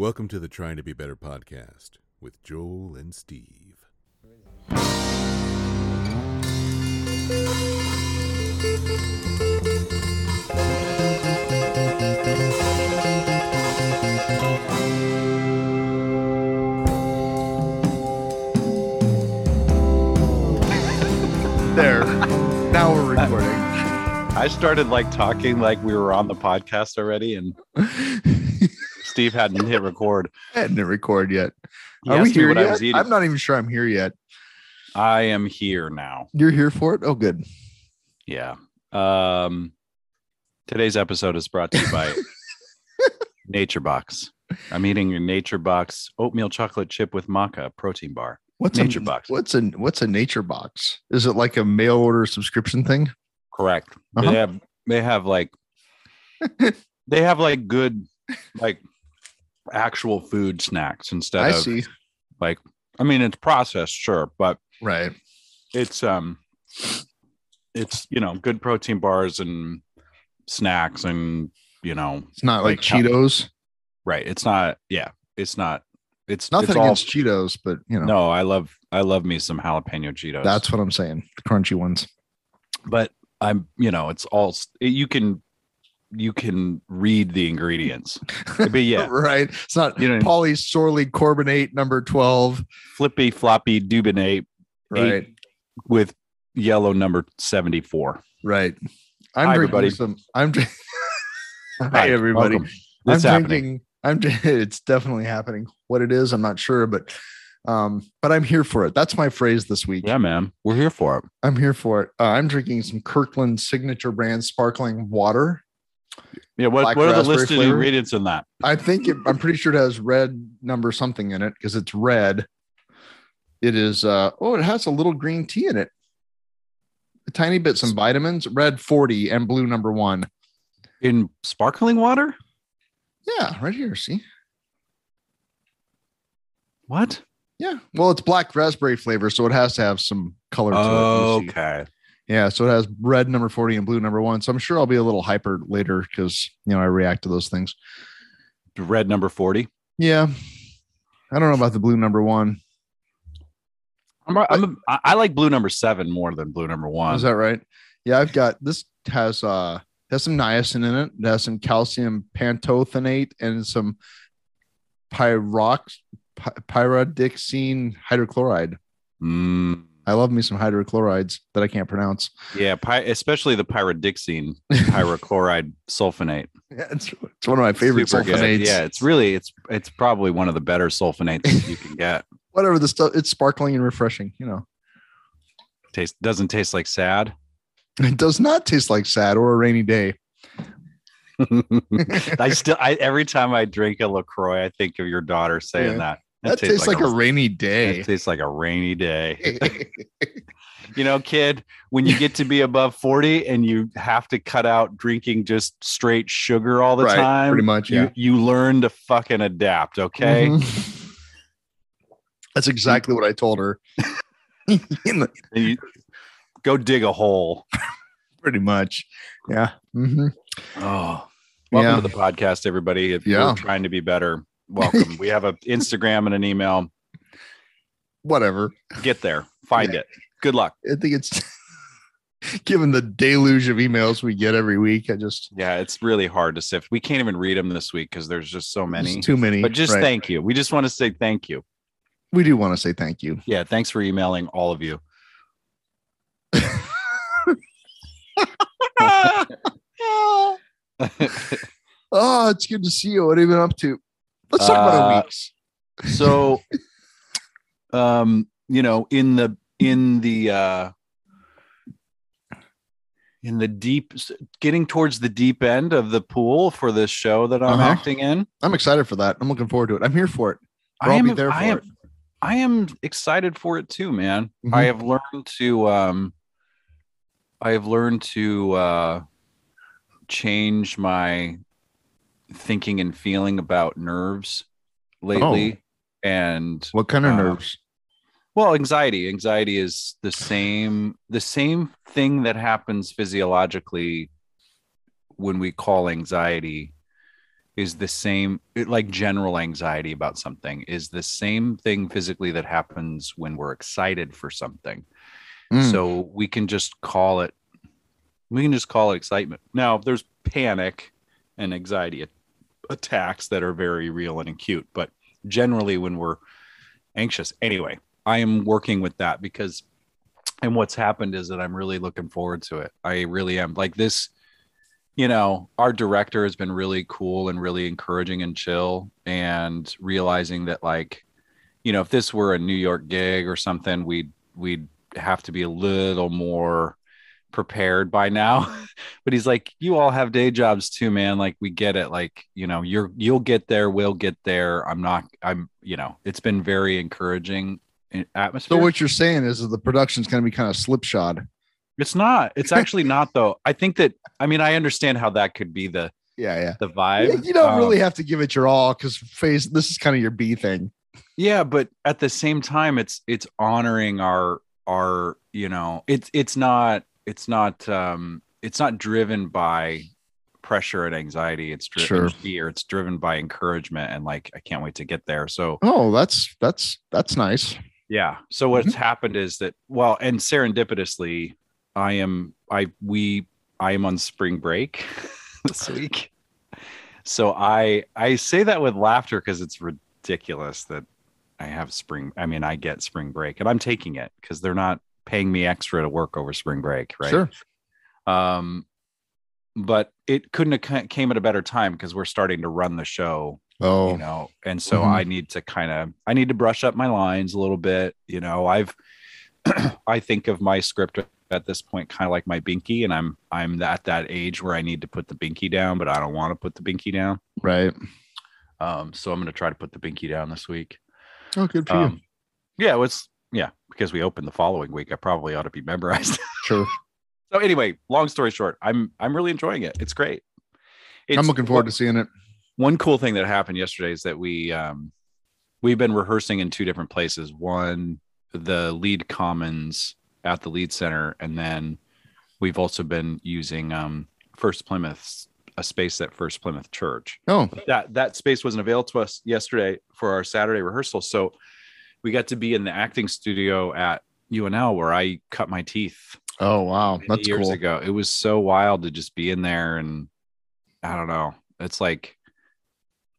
Welcome to the Trying to Be Better podcast with Joel and Steve. There. Now we're recording. I started like talking like we were on the podcast already, and Steve hadn't hit record. I hadn't hit record yet. He Are we here what I yet? was eating. I'm not even sure I'm here yet. I am here now. You're here for it? Oh, good. Yeah. Um, today's episode is brought to you by Nature Box. I'm eating a Nature Box oatmeal chocolate chip with maca protein bar. What's Nature a, Box. What's a what's a nature box? Is it like a mail order subscription thing? Correct. Uh-huh. They have they have like they have like good like actual food snacks instead I of see. like I mean it's processed, sure, but Right. it's um it's you know good protein bars and snacks and you know It's not like, Like Cheetos. right it's not yeah it's not it's Nothing it's all- against Cheetos, but you know, no i love i love me some jalapeno cheetos that's what I'm saying. The crunchy ones. but i'm you know it's all you can you can read the ingredients but yeah right. It's not You know- polysorly carbonate number 12. flippy floppy dubonate Right. with yellow number 74 Right. I'm Hi, drinking everybody. some. I'm drinking. Hi, everybody. Welcome. I'm happening drinking. I'm. It's definitely happening. What it is, I'm not sure, but, um, but I'm here for it. That's my phrase this week. yeah man we're here for it I'm here for it. Uh, I'm drinking some Kirkland signature brand sparkling water. Yeah what, Black what are the listed flavor? ingredients in that I think it, I'm pretty sure it has red number something in it because it's red. It is. Uh, oh, it has a little green tea in it. A tiny bit, some vitamins. Red 40 and blue number one. in sparkling water Yeah, right here. See. what Yeah. Well, it's black raspberry flavor, so it has to have some color to it. okay Yeah. So it has red number 40 and blue number one. So I'm sure I'll be a little hyper later because, you know, I react to those things. red number 40 Yeah. I don't know about the blue number one. I'm, I'm I I like blue number seven more than blue number one Is that right? Yeah. I've got this has, uh, has some niacin in it. It has some calcium pantothenate and some pyrox, py- pyridoxine hydrochloride. Mm, I love me some hydrochlorides that I can't pronounce. yeah py- especially the pyridoxine pyrochloride sulfonate Yeah, it's, it's one of my favorite Super good. sulfonates. yeah it's really it's it's probably one of the better sulfonates you can get Whatever the stuff, it's sparkling and refreshing. You know, taste doesn't taste like sad it does not taste like sad or a rainy day. i still i every time i drink a lacroix i think of your daughter saying Yeah. that That, tastes, like, a, rainy day. it tastes like a rainy day you know, kid, when you get to be above 40 and you have to cut out drinking just straight sugar all the Right, time, pretty much, you, yeah. you learn to fucking adapt. Okay. Mhm. That's exactly what I told her. The- you go dig a hole. pretty much. Yeah. Mhm. Oh, welcome Yeah. to the podcast, everybody. If Yeah. you're trying to be better, welcome. we have an Instagram and an email. Whatever. Get there, find it. Good luck. I think it's given the deluge of emails we get every week. I just Yeah, it's really hard to sift. We can't even read them this week because there's just so many. it's too many. But just right. thank you. We just want to say thank you. we do want to say thank you. Yeah, thanks for emailing all of you. Oh, it's good to see you. What have you been up to? Let's talk about our Uh, weeks. so um you know in the in the uh in the deep getting towards the deep end of the pool for this show that i'm Uh-huh. acting in I'm excited for that. I'm looking forward to it. I'm here for it. Or i I'll am be there for I am, it. I am excited for it too man Mhm. i have learned to um i have learned to uh change my thinking and feeling about nerves lately and What kind of uh, nerves? Well, anxiety. Anxiety is the same the same thing that happens physiologically when we call anxiety is the same it- like general anxiety about something is the same thing physically that happens when we're excited for something Mm. so we can just call it we can just call it excitement now there's panic and anxiety attacks that are very real and acute but generally when we're anxious. Anyway i am working with that because and what's happened is that i'm really looking forward to it. I really am. Like this you know our director has been really cool and really encouraging and chill and realizing that like you know if this were a new york gig or something we'd we'd have to be a little more prepared by now but he's like you all have day jobs too man like we get it like you know you're you'll get there we'll get there i'm not i'm you know it's been very encouraging atmosphere So what you're saying is that the production's going to be kind of slipshod. it's not it's actually not though i think that i mean i understand how that could be the Yeah, yeah. the vibe You don't Um, really have to give it your all because phase. This is kind of your B thing. yeah but at the same time it's it's honoring our our you know it's it's not it's not um it's not driven by pressure and anxiety. It's driven Sure. fear. It's driven by encouragement and like i can't wait to get there. So Oh, that's that's that's nice. yeah. So what's happened is that well and serendipitously i am i we i am on spring break this week. So i i say that with laughter because it's ridiculous that i have spring i mean i get spring break and i'm taking it because they're not paying me extra to work over spring break right Sure. um but it couldn't have came at a better time because we're starting to run the show Oh, you know and so Mhm. i need to kind of i need to brush up my lines a little bit you know i've i think of my script at this point kind of like my binky and i'm i'm at that age where i need to put the binky down but i don't want to put the binky down right. um so i'm going to try to put the binky down this week Oh, good for you. um yeah well, it's yeah because we opened the following week i probably ought to be memorized. Sure. so anyway long story short i'm i'm really enjoying it. It's great. I'm looking forward to seeing it. one cool thing that happened yesterday is that we um we've been rehearsing in two different places. One the lied commons at the lied center and then we've also been using um first Plymouth's a space at first plymouth church. Oh, that that space wasn't available to us yesterday for our saturday rehearsal. So we got to be in the acting studio at unl where i cut my teeth oh wow, that's years cool. ago. It was so wild to just be in there and I don't know. It's like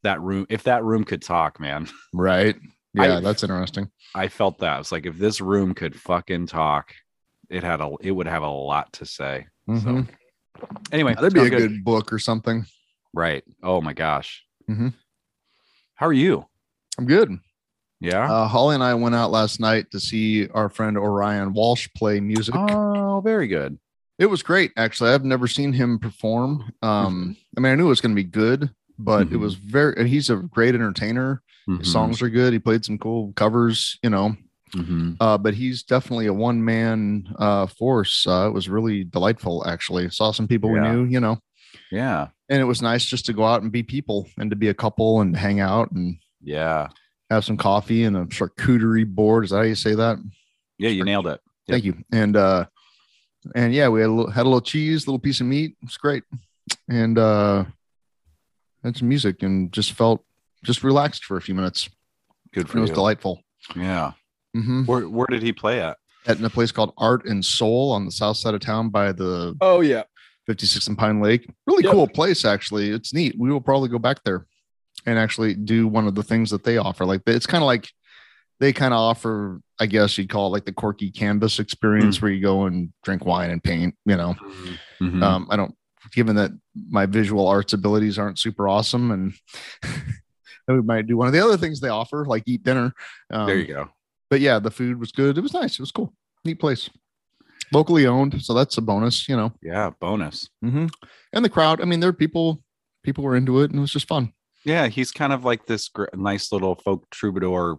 that room. If that room could talk, man, Right. Yeah, I- that's interesting. I felt that. It's like if this room could fucking talk, it had a it would have a lot to say. Mhm. Anyway, That'd be a good. book or something. right. Oh my gosh. Mhm. How are you? I'm good. Yeah. Uh, Holly and I went out last night to see our friend Orion Walsh play music. oh, very good. It was great, actually. I've never seen him perform. Um, I mean, I knew it was going to be good, but it Mhm. was very. And he's a great entertainer. His Mhm. songs are good. He played some cool covers, you know. Mhm. Uh, but he's definitely a one man uh, force. Uh, it was really delightful, actually. Saw some people Yeah. we knew, you know, Yeah. and it was nice just to go out and be people and to be a couple and hang out and Yeah. Have some coffee and a charcuterie board. Is that how you say that? Yeah. You nailed it. Yep. Thank you. And uh, and yeah, we had a little, had a little cheese, little piece of meat. It's great, and uh, had some music and just felt just relaxed for a few minutes. Good for you, It for was delightful. Yeah. Mm-hmm. Where Where did he play at? At in a place called Art and Soul on the south side of town by the Oh yeah. 56 and Pine Lake. Really Yep. cool place, actually. It's neat. We will probably go back there and actually do one of the things that they offer. Like it's kind of like they kind of offer, I guess you'd call it like the quirky canvas experience where you go and drink wine and paint, you know. Mhm. Um, I don't, given that my visual arts abilities aren't super awesome, and we might do one of the other things they offer, like eat dinner. Um, there you go. But yeah, the food was good. It was nice. It was cool. Neat place. Locally owned, so that's a bonus, you know. Yeah. Bonus. hmm And the crowd. I mean, there are people. People were into it, and it was just fun. Yeah, he's kind of like this gr- nice little folk troubadour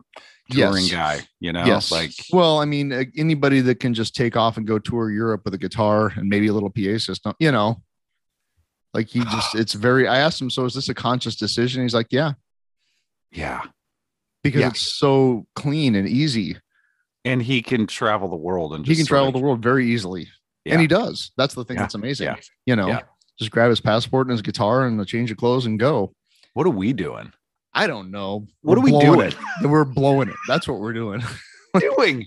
touring Yes. guy, you know? yes. Like, well, I mean, anybody that can just take off and go tour Europe with a guitar and maybe a little PA system, you know. Like he just, it's very. I asked him, so is this a conscious decision? He's like, yeah, yeah. because Yeah. it's so clean and easy. And he can travel the world and he can travel of- the world very easily, Yeah. and he does. That's the thing Yeah. that's amazing. You know, just grab his passport and his guitar and a change of clothes and go. What are we doing? I don't know. What We're are we doing? It. We're blowing it. That's what we're doing. doing?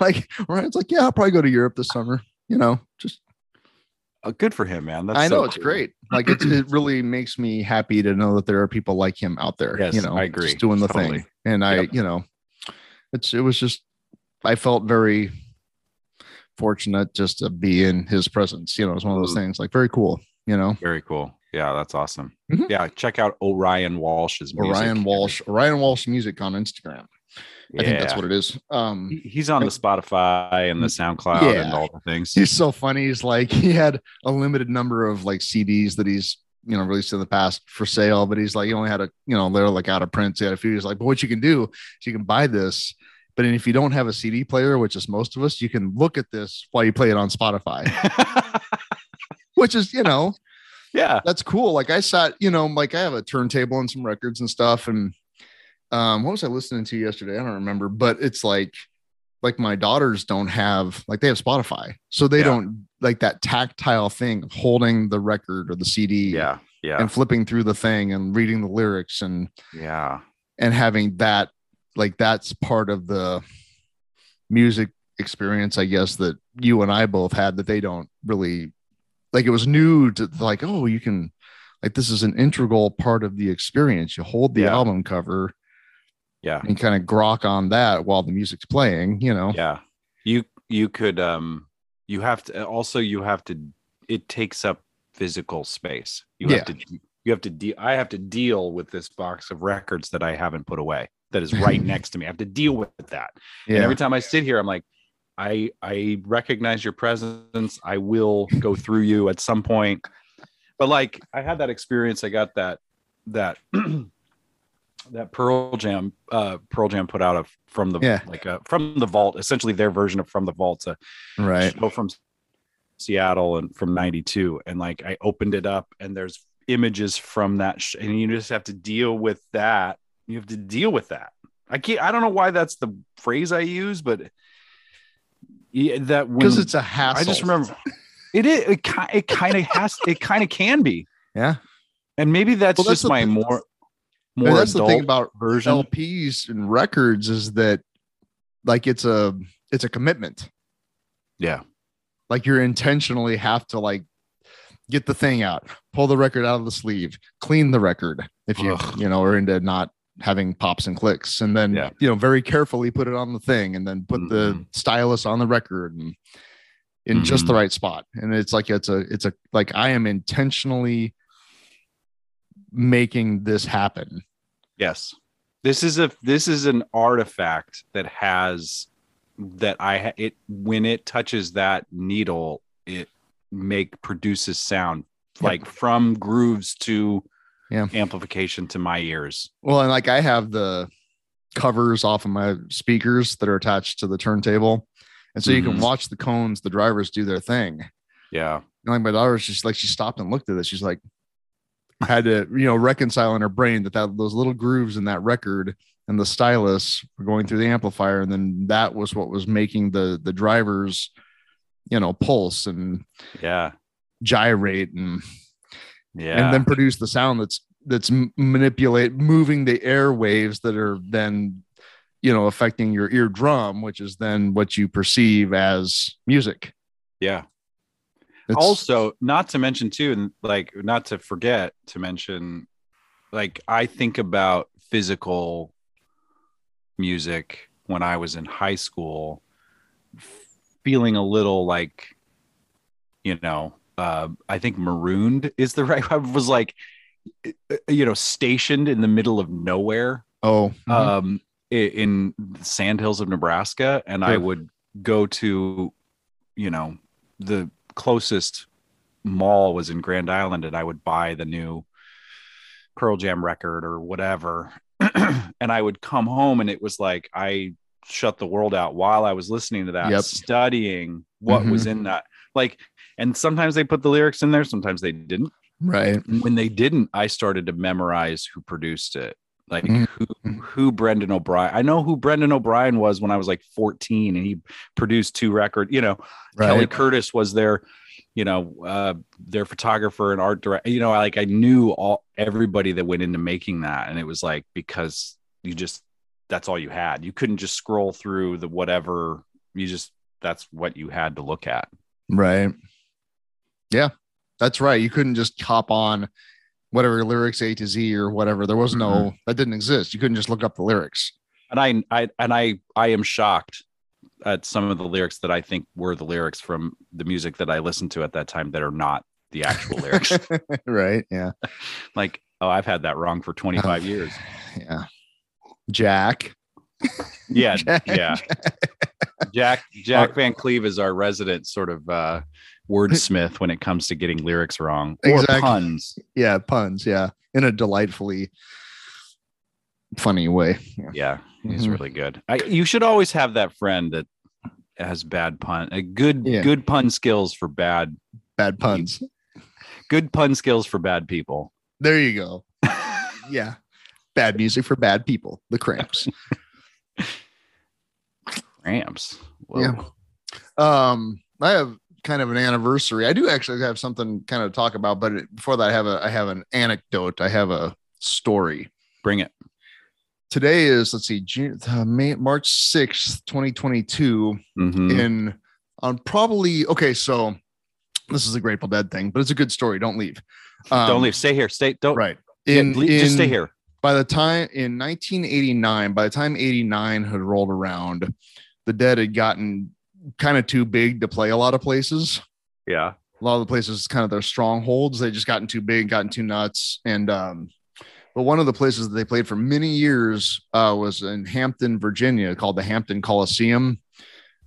like, right? It's like, yeah, I'll probably go to Europe this summer. You know, just Uh, good for him, man. That's I know so it's cool. great. Like, it's, it really makes me happy to know that there are people like him out there. Yes, you know, I agree. just doing the Totally. thing. And I, Yep. you know, it's it was just I felt very fortunate just to be in his presence. You know, it's one of those Mm. things like very cool. You know, Very cool. Yeah, that's awesome. Mhm. Yeah, check out Orion Walsh's music. Orion Walsh, Orion Walsh music on Instagram. I think that's what it is. Um, He's on the Spotify and the SoundCloud Yeah. and all the things. he's so funny. He's like he had a limited number of like CDs that he's you know released in the past for sale, but he's like he only had a you know they're like out of print. So he had a few. He's like, but what you can do is you can buy this, but if you don't have a CD player, which is most of us, you can look at this while you play it on Spotify, which is you know yeah. that's cool. Like I sat, you know, like I have a turntable and some records and stuff. And um, what was I listening to yesterday? I don't remember, but it's like, like my daughters don't have, like they have Spotify, so they Yeah. don't like that tactile thing of holding the record or the CD, Yeah. Yeah. and flipping through the thing and reading the lyrics and Yeah. and having that, like that's part of the music experience, I guess that you and I both had that they don't really like it was new to like, oh, you can like this is an integral part of the experience. You hold the Yeah. album cover Yeah. and kind of grok on that while the music's playing, you know. Yeah. You you could um you have to also you have to it takes up physical space. You have to you have to de- I have to deal with this box of records that I haven't put away that is right next to me. I have to deal with that. Yeah. And every time I sit here, I'm like, I I recognize your presence. I will go through you at some point. But like I had that experience. I got that that that Pearl Jam uh Pearl Jam put out of from the Yeah. like uh, from the vault, essentially their version of from the vault, a right. show from Seattle and from 92 and like I opened it up and there's images from that sh- and you just have to deal with that. You have to deal with that. I can't I don't know why that's the phrase I use but yeah, that Because it's a hassle. I just remember it is it, it kind of has it kind of can be Yeah. and maybe that's Well, that's just my thing- more more that's the thing about version LPs and records is that like it's a it's a commitment. yeah like you're intentionally have to like get the thing out pull the record out of the sleeve clean the record if you Ugh. you know are into not having pops and clicks and then Yeah. you know very carefully put it on the thing and then put the Mhm. stylus on the record and in just the right spot and it's like it's a it's a like i am intentionally making this happen Yes. This is a this is an artifact that has that I ha- it when it touches that needle it make produces sound like from grooves to Yeah. amplification to my ears. well and like i have the covers off of my speakers that are attached to the turntable and so you can Mhm. watch the cones the drivers do their thing Yeah. And like my daughter was just like she stopped and looked at it. She's like I had to you know reconcile in her brain that that those little grooves in that record and the stylus were going through the amplifier, and then that was what was making the the drivers you know pulse and Yeah. gyrate and Yeah. and then produce the sound that's that's manipulate moving the air waves that are then you know affecting your eardrum which is then what you perceive as music yeah. It's- also not to mention too and like not to forget to mention like i think about physical music when i was in high school feeling a little like you know uh i think marooned is the right i was like you know stationed in the middle of nowhere oh mhm. um in the sandhills of Nebraska and I would go to you know the closest mall was in Grand Island and I would buy the new Pearl Jam record or whatever and I would come home and it was like I shut the world out while I was listening to that Yep. studying what was in that like and sometimes they put the lyrics in there sometimes they didn't right when they didn't, I started to memorize who produced it. Like Mhm. who who Brendan O'Brien. I know who Brendan O'Brien was when I was like 14 and he produced two records, you know, Kelly Curtis was there. you know, uh, their photographer and art director. You know, like I knew all everybody that went into making that, and it was like because you just that's all you had. You couldn't just scroll through the whatever. You just that's what you had to look at. Right. Yeah, that's right. You couldn't just hop on whatever lyrics A to Z or whatever. There was no Mm-hmm. that didn't exist. You couldn't just look up the lyrics. And I, I, and I, I am shocked at some of the lyrics that I think were the lyrics from the music that I listened to at that time that are not the actual lyrics. right. Yeah. Like, oh, I've had that wrong for 25 years. Yeah. Jack. Yeah, Jack. yeah. Jack Jack Van Cleve is our resident sort of uh wordsmith when it comes to getting lyrics wrong or Exactly. puns. Yeah. Puns. Yeah. In a delightfully funny way. Yeah. Yeah, he's Mhm. really good. I, you should always have that friend that has bad pun, a good Yeah. good pun skills for bad Bad puns. good pun skills for bad people. There you go. Yeah. Bad music for bad people. The cramps. Cramps. Whoa. Yeah. Um, I have kind of an anniversary. I do actually have something kind of to talk about, but before that, I have a I have an anecdote. I have a story. Bring it. Today is let's see, June, uh, May, March sixth, twenty twenty two. Mhm. In on probably okay. So this is a Grateful Dead thing, but it's a good story. Don't leave. Um, don't leave. Stay here. Stay. Don't. Right. Yeah, In, just stay here. by the time in 1989 by the time 89 had rolled around the dead had gotten kind of too big to play a lot of places. Yeah. a lot of the places kind of their strongholds. They just gotten too big gotten too nuts. And um but one of the places that they played for many years uh, was in hampton virginia called the hampton coliseum.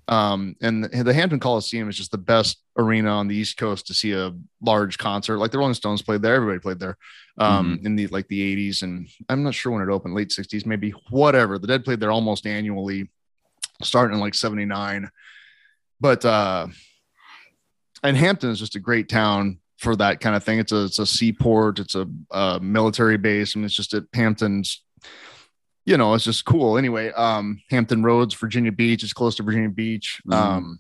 Um, and the, the hampton coliseum is just the best arena on the east coast to see a large concert. Like the rolling stones played there. Everybody played there um, in the like the 80s and i'm not sure when it opened late 60s maybe whatever. The dead played there almost annually starting in like 79 but uh and Hampton is just a great town for that kind of thing. It's a it's a seaport, it's a, uh military base, and it's just at Hampton's. You know, it's just cool. Anyway, um, Hampton Roads, Virginia Beach, is close to Virginia Beach. Mhm. Um,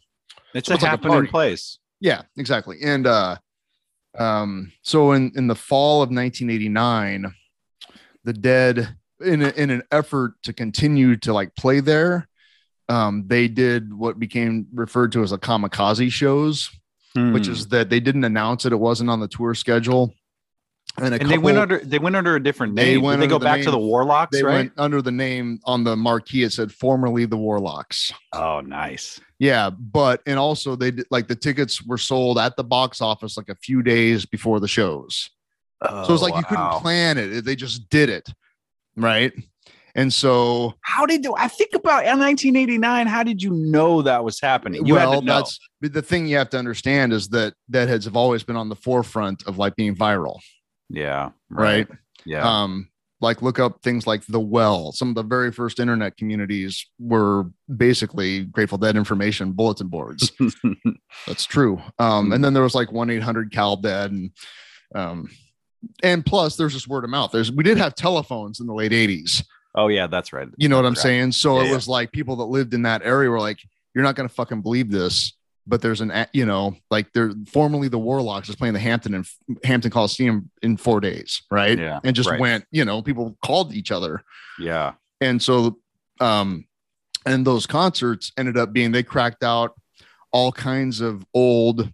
It's So a it's like a happening place. yeah, exactly. And uh, um, so in in the fall of 1989, the Dead, in a, in an effort to continue to like play there, um, they did what became referred to as a kamikaze shows which Hmm. is that they didn't announce it. It wasn't on the tour schedule. And, a and they went under. They went under a different They name. went Did they go the back to the Warlocks, They right? went under the name on the marquee. It said formerly the Warlocks. oh, nice. Yeah, but and also they did like the tickets were sold at the box office like a few days before the shows. Oh, so it's like you couldn't plan it; they just did it, right? And so, How did I think about in 1989? How did you know that was happening? You well, had to know. that's the thing you have to understand is that deadheads have always been on the forefront of like being viral, yeah. right? Yeah. um like look up things like the well some of the very first internet communities were basically grateful dead information bulletin boards that's true um and then there was like 1-800 cal dead and um and plus there's just word of mouth there's we did have telephones in the late 80s oh yeah, that's right. you know what i'm Right. saying so Yeah, it yeah. was like people that lived in that area were like you're not going to fucking believe this but there's an you know like they're formerly the warlocks is playing the hampton and hampton coliseum in four days right Yeah, and just right. went you know people called each other Yeah. and so um and those concerts ended up being they cracked out all kinds of old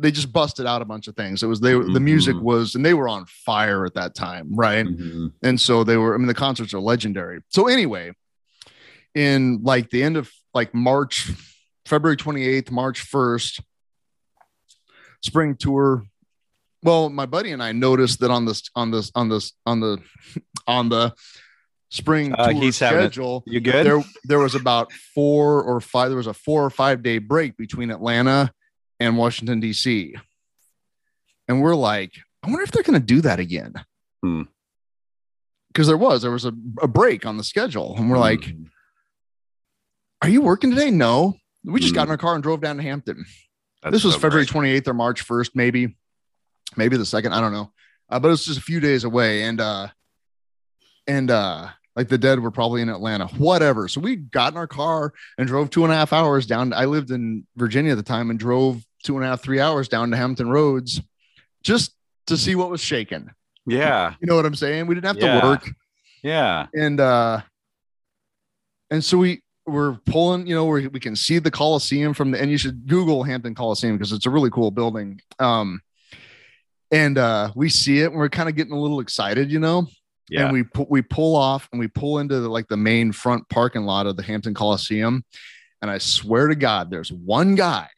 they just busted out a bunch of things it was they the music Mhm. was and they were on fire at that time right Mhm. and so they were i mean the concerts are legendary so anyway in like the end of like march february 28th march 1st spring tour well my buddy and i noticed that on this on this on this on the on the spring Uh, tour having it. schedule You good? there there was about four or five there was a four or five day break between atlanta and washington dc and we're like i wonder if they're going to do that again. Hmm. because there was there was a, a break on the schedule. And we're like Mhm. are you working today? No. We just got Hmm. in our car and drove down to hampton. That's this was so february great. 28th or march 1st maybe maybe the second i don't know. Uh, but it's just a few days away and uh and uh like the dead were probably in atlanta whatever. So we got in our car and drove two and a half hours down. I lived in virginia at the time and drove two and a half, three hours down to Hampton Roads just to see what was shaking. Yeah. You know what I'm saying? We didn't have Yeah. to work. Yeah. And uh and so we we're pulling, you know, where we can see the Coliseum from the and you should Google Hampton Coliseum because it's a really cool building. Um and uh we see it and we're kind of getting a little excited, you know. Yeah. and we pu- we pull off and we pull into the, like the main front parking lot of the Hampton Coliseum, and I swear to God, there's one guy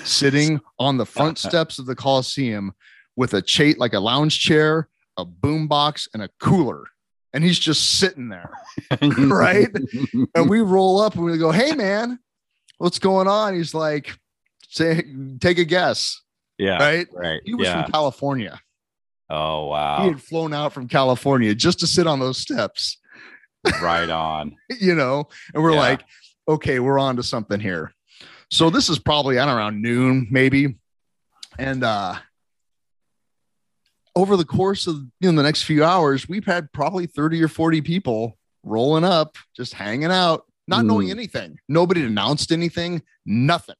sitting on the front steps of the Coliseum with a cha- like a lounge chair, a boom box, and a cooler, and he's just sitting there. right? And we roll up and we go, "Hey, man, what's going on?" He's like, "Say, take a guess." yeah. Right? Right. He was yeah. from California. Oh wow. He had flown out from California just to sit on those steps. right on. you know, and we're Yeah. like, okay, we're on to something here. So this is probably I don't know, around noon, maybe. And uh over the course of you know the next few hours, we've had probably 30 or 40 people rolling up, just hanging out, not knowing Mm. anything. Nobody announced anything, nothing.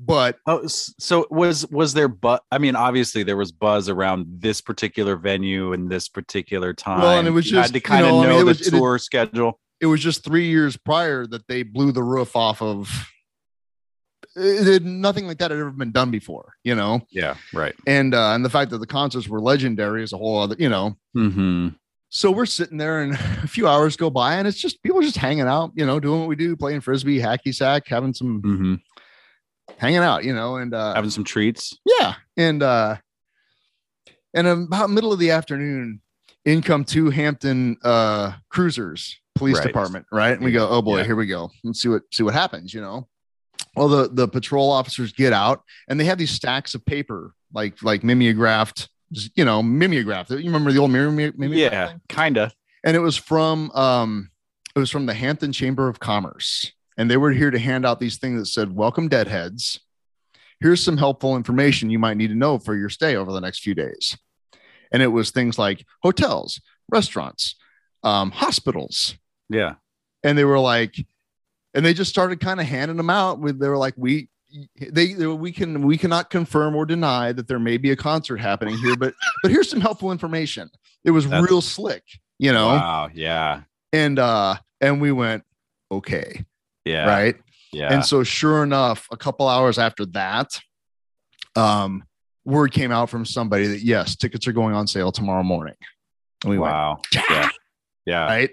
But Oh, so was was there but I mean obviously there was buzz around this particular venue and this particular time. Well, and it was You had just, to you kind of know, I mean, it the was- it tour schedule. it was just three years prior that they blew the roof off of it, it- nothing like that had ever been done before, you know. Yeah, right. and uh, and the fact that the concerts were legendary is a whole other, you know. Mm-hmm. So we're sitting there, and a few hours go by, and it's just people just hanging out, you know, doing what we do, playing frisbee, hacky sack, having some Mm-hmm. hanging out, you know, and uh, Having some treats. yeah, and uh, and about middle of the afternoon, in come two Hampton uh cruisers, police Right. department, right? And we go, oh boy, Yeah. here we go. Let's see what see what happens, you know. Well, the the patrol officers get out, and they have these stacks of paper, like like mimeographed, you know, mimeographed. You remember the old mime- mimeograph? Yeah, kinda. and it was from um it was from the Hampton Chamber of Commerce and they were here to hand out these things that said welcome deadheads here's some helpful information you might need to know for your stay over the next few days and it was things like hotels restaurants um, hospitals Yeah. and they were like and they just started kind of handing them out with they were like we they, they we can we cannot confirm or deny that there may be a concert happening here but but here's some helpful information it was That's- real slick you know Wow. Yeah. and uh and we went okay Yeah. right Yeah. and so sure enough a couple hours after that um word came out from somebody that yes tickets are going on sale tomorrow morning and we wow. went Yeah. Yeah. right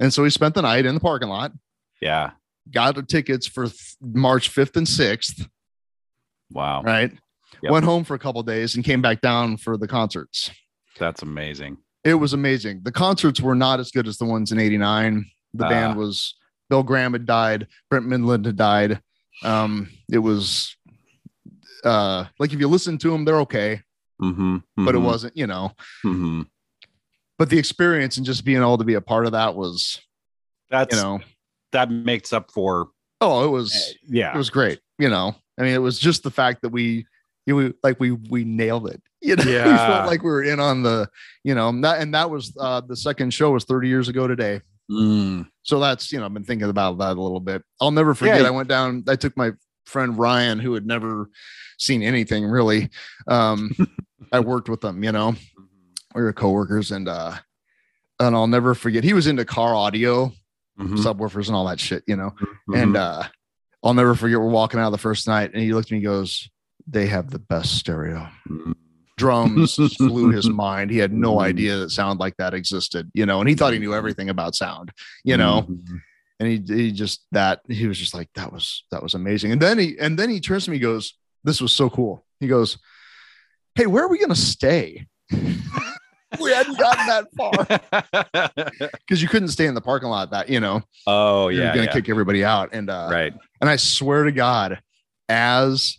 and so we spent the night in the parking lot Yeah. got the tickets for th- march 5th and 6th Wow. right Yep. went home for a couple days and came back down for the concerts That's amazing. it was amazing the concerts were not as good as the ones in 89 the Ah. band was bill graham had died brent mydland had died um it was uh like if you listen to them they're okay Mm-hmm. but it wasn't you know hmm but the experience and just being able to be a part of that was That's you know that makes up for oh it was yeah. it was great you know? I mean it was just the fact that we you know, we like we we nailed it. You know we felt like we were in on the you know that and that was uh the second show was 30 years ago today. Mm. so that's you know i've been thinking about that a little bit. I'll never forget Yeah. i went down i took my friend ryan who had never seen anything really um i worked with them you know? We were coworkers and uh and i'll never forget he was into car audio Mhm. subwoofers and all that shit you know Mhm. and uh i'll never forget we're walking out the first night and he looked at me and goes they have the best stereo Mhm. drums blew his mind he had no Mhm. idea that sound like that existed you know and he thought he knew everything about sound you know Mhm. and he he just that he was just like that was that was amazing and then he and then he turns to me goes this was so cool he goes hey where are we gonna stay we hadn't gotten that far because you couldn't stay in the parking lot that you know oh yeah. you're gonna yeah. kick everybody out and uh right. and i swear to god as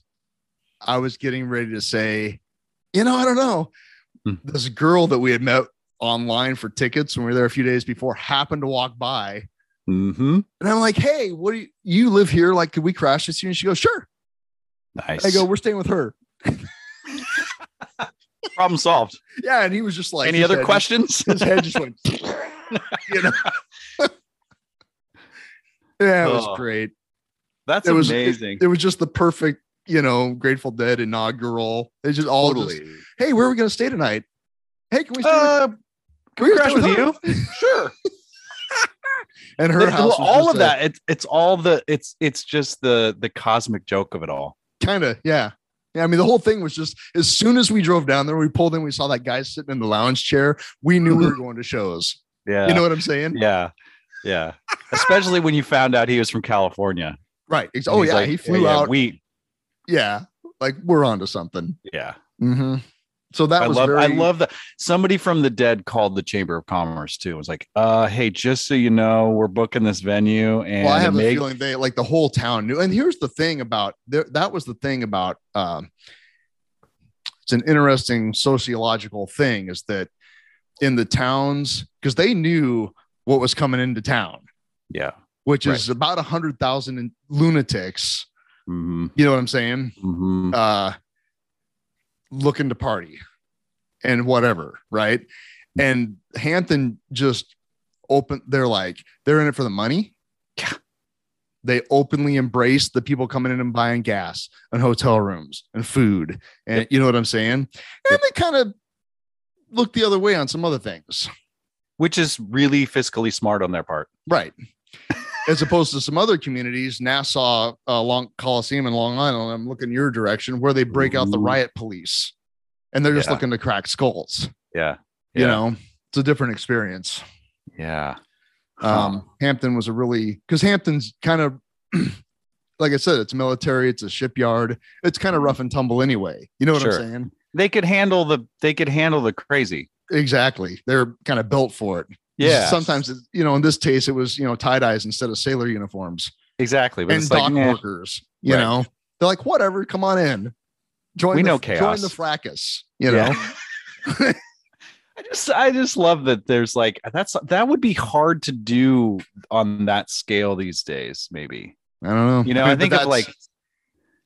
i was getting ready to say you know i don't know Hmm. this girl that we had met online for tickets when we were there a few days before happened to walk by Mm-hmm. and I'm like, hey, what do you, you live here? Like, could we crash this year? And she goes, sure. Nice. I go, we're staying with her. Problem solved. Yeah. And he was just like, Any other questions? His head just went, you know. yeah, it was Oh, great. That's It was amazing. It, was just the perfect you know, Grateful Dead inaugural. It's just all just, hey, where are we gonna stay tonight? Hey, can we stay? Uh, with, can we crash with you? Sure. And her Well, house, all of a- that. It's it's all the it's it's just the the cosmic joke of it all. kind of yeah yeah i mean the whole thing was just as soon as we drove down there we pulled in we saw that guy sitting in the lounge chair we knew we were going to shows Yeah. you know what i'm saying yeah. Yeah. Especially when you found out he was from California. right And oh yeah like, he flew yeah, out We yeah like we're on to something yeah. hmm so that I was love very I love that somebody from the dead called the Chamber of Commerce too. It was like, uh, hey, just so you know, we're booking this venue and well i have a may- feeling they like the whole town knew and here's the thing about there that was the thing about um it's an interesting sociological thing is that in the towns because they knew what was coming into town yeah. which is about a hundred thousand lunatics. hmm You know what I'm saying? hmm Uh, looking to party and whatever, right? And Hampton just open. They're like they're in it for the money. Yeah. They openly embrace the people coming in and buying gas and hotel rooms and food, and you know what I'm saying. And Yep. they kind of look the other way on some other things. Which is really fiscally smart on their part. Right. As opposed to some other communities, Nassau, uh, Long Coliseum in Long Island, I'm looking your direction, where they break out the riot police and they're just Yeah. looking to crack skulls. Yeah. You know, it's a different experience. Yeah. Um, Hampton was a really because Hampton's kind of like I said, it's military, it's a shipyard, it's kind of rough and tumble anyway. You know what Sure. I'm saying? They could handle the they could handle the crazy. Exactly. They're kind of built for it. Yeah. Sometimes, you know, in this case, it was, you know, tie dyes instead of sailor uniforms. exactly. But and it's like, dock nah, workers. You Right. know, they're like, whatever, come on in. Join We the, know Join the fracas. You know, Yeah. I just I just love that there's like that's that would be hard to do on that scale these days, maybe. I don't know. You know, mean, I think of like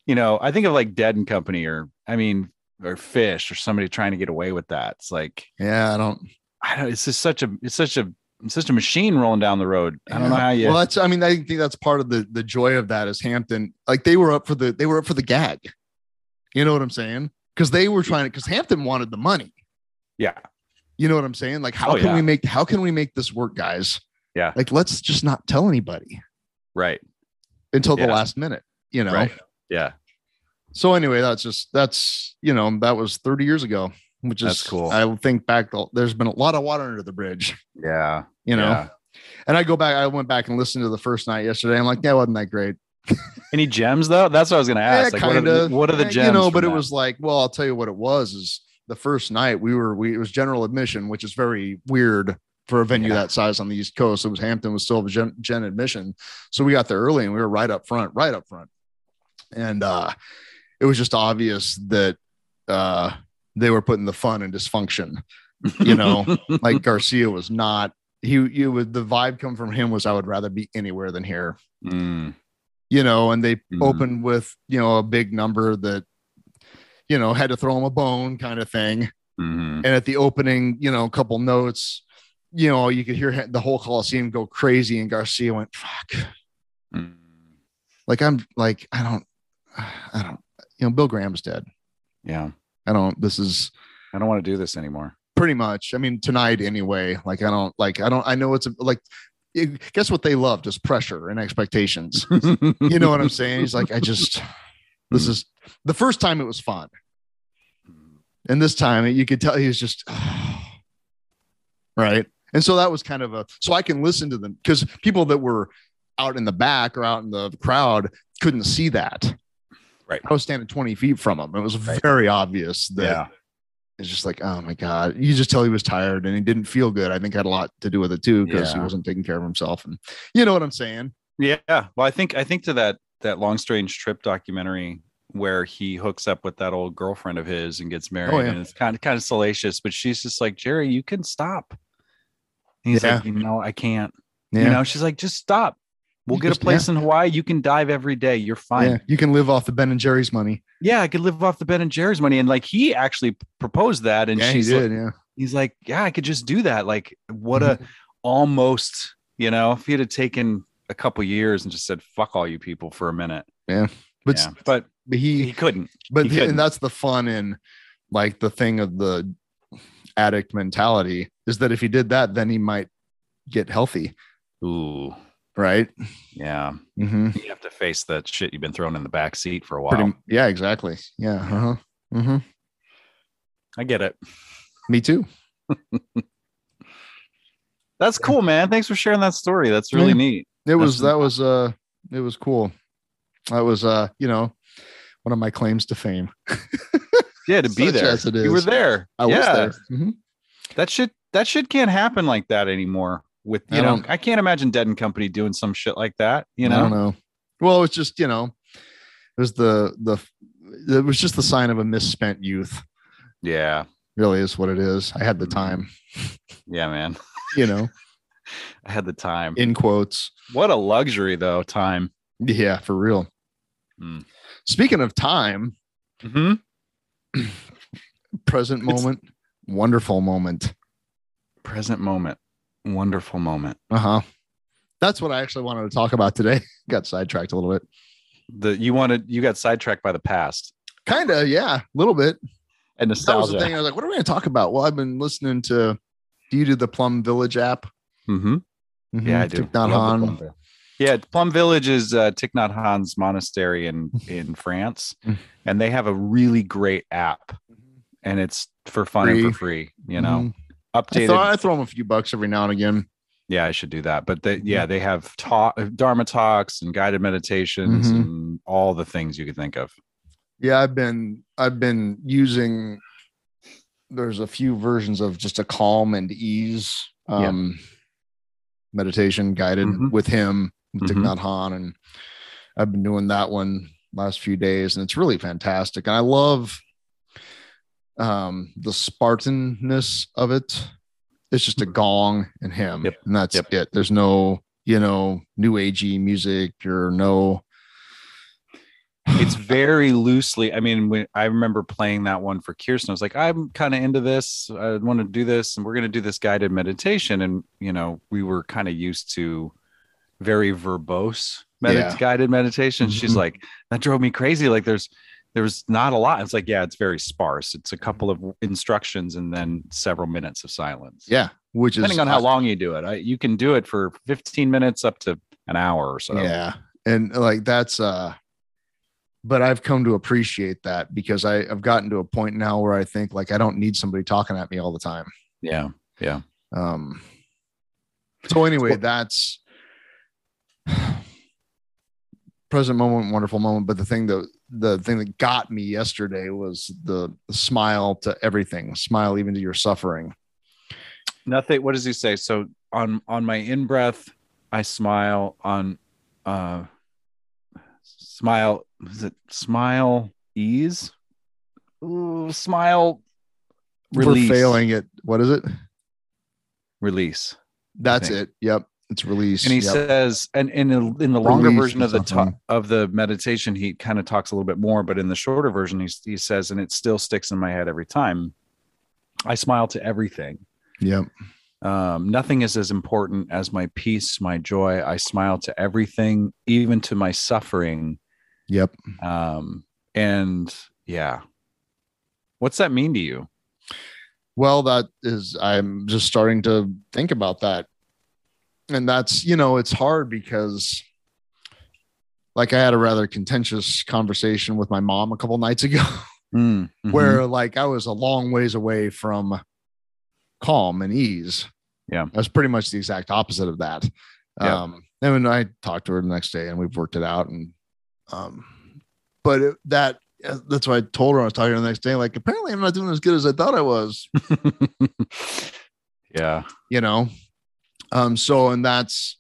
you know, I think of like Dead and Company or I mean or Phish or somebody trying to get away with that. It's like yeah, I don't. I don't it's just such a it's such a it's such a machine rolling down the road. I don't know how you Well, that's. I mean, I think that's part of the the joy of that is Hampton. Like they were up for the they were up for the gag. You know what I'm saying? Because they were trying to. Because Hampton wanted the money. yeah. You know what I'm saying? Like, how Oh, can yeah. we make how can we make this work, guys? Yeah. Like, let's just not tell anybody Right. until the last minute. You know. Right. Yeah. so anyway that's just that's you know that was 30 years ago which is That's cool. i think back there's been a lot of water under the bridge Yeah. you know Yeah. and i go back i went back and listened to the first night yesterday i'm like yeah wasn't that great Any gems though? That's what I was gonna ask. Yeah, like, what are, the, kinda. what are the gems? you know but it was like well i'll tell you what it was is the first night we were we it was general admission which is very weird for a venue Yeah. that size on the east coast it was hampton was still gen, gen admission so we got there early and we were right up front right up front and uh it was just obvious that uh they were putting the fun in dysfunction you know like garcia was not he you would the vibe come from him was i would rather be anywhere than here Mm, you know and they Mhm. opened with you know a big number that you know had to throw him a bone kind of thing mhm. and at the opening you know a couple notes you know you could hear the whole coliseum go crazy and garcia went fuck Mm. like i'm like i don't i don't you know bill graham's dead Yeah. I don't this is I don't want to do this anymore. pretty much i mean tonight anyway like i don't like i don't i know it's a, like it- guess what they love just pressure and expectations. You know what i'm saying? He's like i just this is the first time it was fun. And this time you could tell he was just right? And so that was kind of a so i can listen to them because people that were out in the back or out in the crowd couldn't see that Right. i was standing 20 feet from him it was Right. very obvious that Yeah. it's just like oh my god you just tell he was tired and he didn't feel good i think had a lot to do with it too because he wasn't taking care of himself and you know what i'm saying Yeah. Well, I think I think to that that long strange trip documentary where he hooks up with that old girlfriend of his and gets oh, married, Oh, yeah. and it's kind of kind of salacious, but she's just like Jerry, you can stop. And he's Yeah. like, you know, I can't. yeah You know, she's like, just stop. We'll You get a place in Hawaii. You can dive every day. You're fine. yeah you can live off the ben and jerry's money Yeah, I could live off the Ben and Jerry's money. And like he actually proposed that, and yeah he did like, yeah he's like, yeah, I could just do that. Like, what Mm-hmm. a almost, you know, if he had taken a couple years and just said, fuck all you people for a minute. but yeah. But but he he, couldn't. but he couldn't. and that's the fun in like the thing of the addict mentality is that if he did that, then he might get healthy, Ooh, right? yeah. Mm-hmm. You have to face that shit you've been thrown in the back seat for a while. Pretty, yeah, exactly. Yeah. Uh-huh. hmm I get it. Me too. That's cool, man. Thanks for sharing that story. That's really Yeah. neat. It was That's- that was uh it was cool. That was uh you know one of my claims to fame. Yeah, to be Such there. as it You were there. I yeah. was there. Mhm. That shit that shit can't happen like that anymore. With I you know, I can't imagine Dead and Company doing some shit like that. You know I don't know. Well, it's just you know, it was the the it was just the sign of a misspent youth. yeah, Really is what it is. I had the Mhm. time, yeah, man. you know, I had the time. in quotes. what a luxury, though. Time. Yeah, for real. Mm. Speaking of time, hmm present It's- moment, wonderful moment. Present moment. Wonderful moment. Uh huh. That's what I actually wanted to talk about today. Got sidetracked a little bit. The you wanted you got sidetracked by the past Kind of, yeah, a little bit. and That was the thing. I was like, what are we going to talk about? Well, I've been listening to. Do you do the Plum Village app? hmm Mhm. Yeah, I do. Thich Nhat Love the Hanh. Plum Yeah, Plum Village is uh, Thich Nhat Hanh's monastery in in France, Mm. and they have a really great app, and it's for fun and for free. You know, I, updated. throw, I throw them a few bucks every now and again. yeah, I should do that. But they, Mm-hmm. yeah, they have talk, Dharma talks and guided meditations Mhm. and all the things you could think of. Yeah, I've been I've been using. There's a few versions of just a calm and ease Yeah. um, meditation guided Mhm. with him, with Thich Mhm. Nhat Hanh, and I've been doing that one last few days, and it's really fantastic. And I love um, the Spartanness of it. It's just a gong and him, Mm-hmm. Yep. and that's Yep. it. There's no you know new agey music or no. It's very loosely. I mean, when I remember playing that one for Kirsten, I was like, I'm kind of into this. I want to do this, and we're going to do this guided meditation. And you know, we were kind of used to very verbose med- Yeah. guided meditation. She's Mhm. like, that drove me crazy. Like, there's there's not a lot. It's like, yeah, it's very sparse. It's a couple of instructions and then several minutes of silence. Yeah, which is depending on how long you do it. I, you can do it for 15 minutes up to an hour or so. Yeah. And like that's uh but I've come to appreciate that because I, I've gotten to a point now where I think like I don't need somebody talking at me all the time. yeah, yeah. Um so anyway, that's present moment, wonderful moment. But the thing that the thing that got me yesterday was the, smile to everything, smile even to your suffering. nothing what does he say so on on my in breath i smile on uh smile is it smile ease Ooh, smile release For failing it. What is it? release That's it. Yep. It's release. and he Yep. says and, in, in the longer Release version of the ta- of the meditation he kind of talks a little bit more but in the shorter version he, he says and it still sticks in my head every time i smile to everything Yep. Um, nothing is as important as my peace, my joy. I smile to everything, even to my suffering. Yep. Um, and yeah, what's that mean to you? Well, that is, I'm just starting to think about that. And that's, you know, it's hard because, like, I had a rather contentious conversation with my mom a couple nights ago Mm, mhm. where, like, I was a long ways away from calm and ease. Yeah. I was pretty much the exact opposite of that. Yeah. Um, and when I talked to her the next day and we've worked it out. And, um, but it, that, uh, that's why I told her I was talking to her the next day. Like, apparently, I'm not doing as good as I thought I was. yeah, you know um so and that's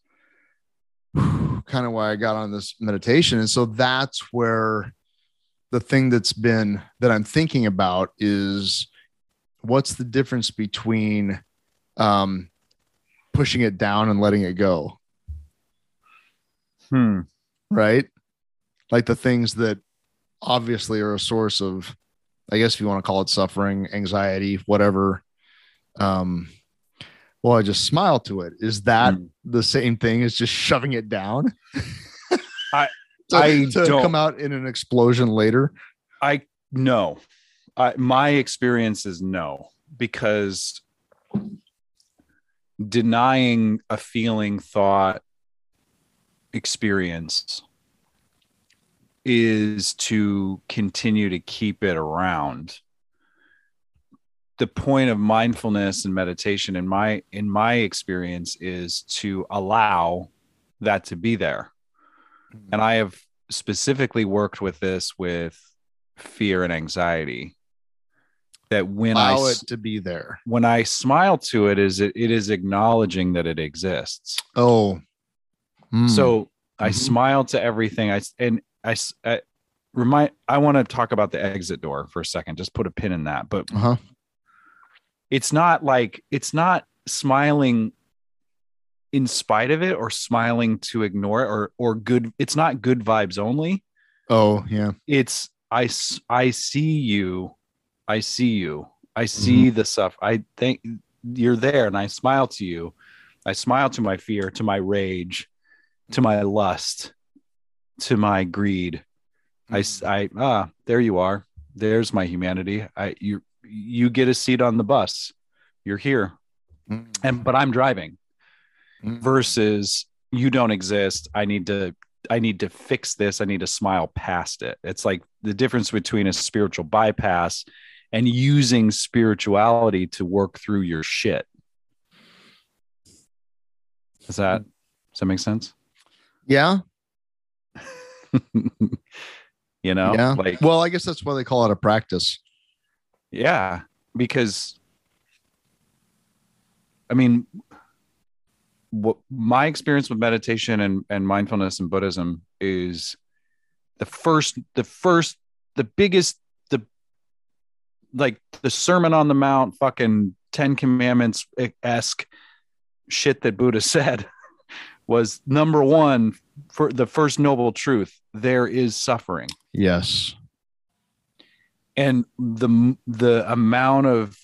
kind of why i got on this meditation. And so that's where the thing that's been that i'm thinking about is what's the difference between um pushing it down and letting it go? Hmm. right? Like the things that obviously are a source of i guess if you want to call it suffering anxiety whatever um well i just smile to it is that Mm. the same thing as just shoving it down to, I to don't. come out in an explosion later. I no. I, my experience is no, because denying a feeling, thought, experience is to continue to keep it around. The point of mindfulness and meditation in my in my experience is to allow that to be there. And I have specifically worked with this with fear and anxiety. That when I Allow s- it to be there. when I smile to it, is it, it is acknowledging that it exists. Oh, Hmm. So I Mhm. smile to everything. i and I, I remind. I want to talk about the exit door for a second. Just put a pin in that. But uh huh. It's not like it's not smiling in spite of it or smiling to ignore it or or good. It's not good vibes only. Oh, yeah. It's i i see you. I see you. I see the stuff. I think you're there, and I smile to you. I smile to my fear, to my rage, to my lust, to my greed. I I ah, there you are. There's my humanity. I you you get a seat on the bus. You're here, Mm. and but I'm driving. Mm. Versus you don't exist. I need to I need to fix this. I need to smile past it. It's like the difference between a spiritual bypass and using spirituality to work through your shit. Does that does that make sense? Yeah. you know, yeah. like well, I guess that's why they call it a practice. Yeah, because I mean, what my experience with meditation and, and mindfulness and Buddhism is the first, the first, the biggest, the like the Sermon on the Mount, fucking Ten Commandments esque shit that Buddha said was number one for the first noble truth. There is suffering Yes. And the the amount of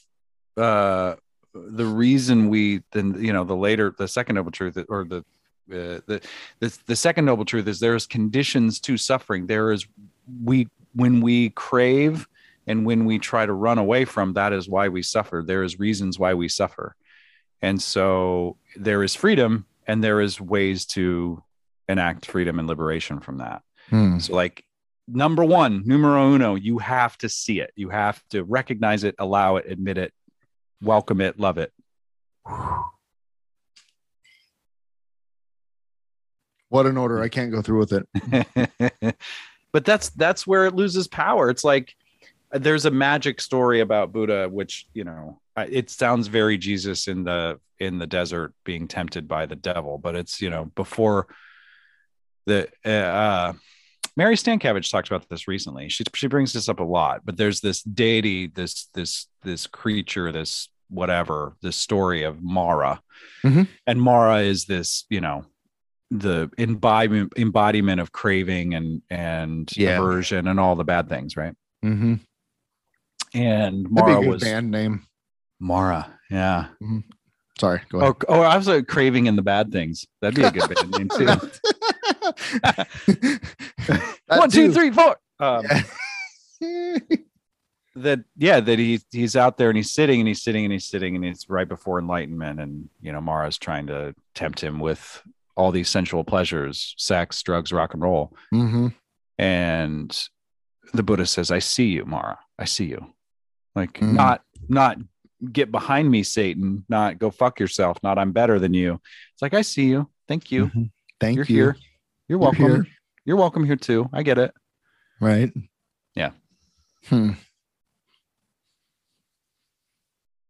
uh the reason we then you know the later the second noble truth or the uh, the, the the second noble truth is there's conditions to suffering. There is we when we crave and when we try to run away from that is why we suffer. There is reasons why we suffer. And so there is freedom and there is ways to enact freedom and liberation from that. Hmm. so, like, number one, numero uno, you have to see it. You have to recognize it, allow it, admit it, welcome it, love it. What an order. I can't go through with it. but that's that's where it loses power. It's like there's a magic story about Buddha, which you know it sounds very Jesus in the in the desert being tempted by the devil, but it's you know before the uh, uh, Mary Stankiewicz talked about this recently. She she brings this up a lot, but there's this deity, this this this creature, this whatever, this story of Mara, Mhm. and Mara is this you know the embodiment embodiment of craving and and Yeah. aversion and all the bad things, right? Mm-hmm. And Mara be a good was band name. Mara, yeah. Sorry. Go ahead. Oh, oh, I was uh, craving in the bad things. That'd be a good band name too. One, too. three. Um, Yeah. that yeah, that he he's out there and he's sitting and he's sitting and he's sitting and it's right before enlightenment and you know Mara's trying to tempt him with all these sensual pleasures, sex, drugs, rock and roll. Mhm. and the buddha says i see you mara i see you like Mm. not not get behind me satan not go fuck yourself not i'm better than you it's like i see you thank you Mhm. Thank you're you. here you're welcome here. you're welcome here too i get it Right. Yeah. Hmm.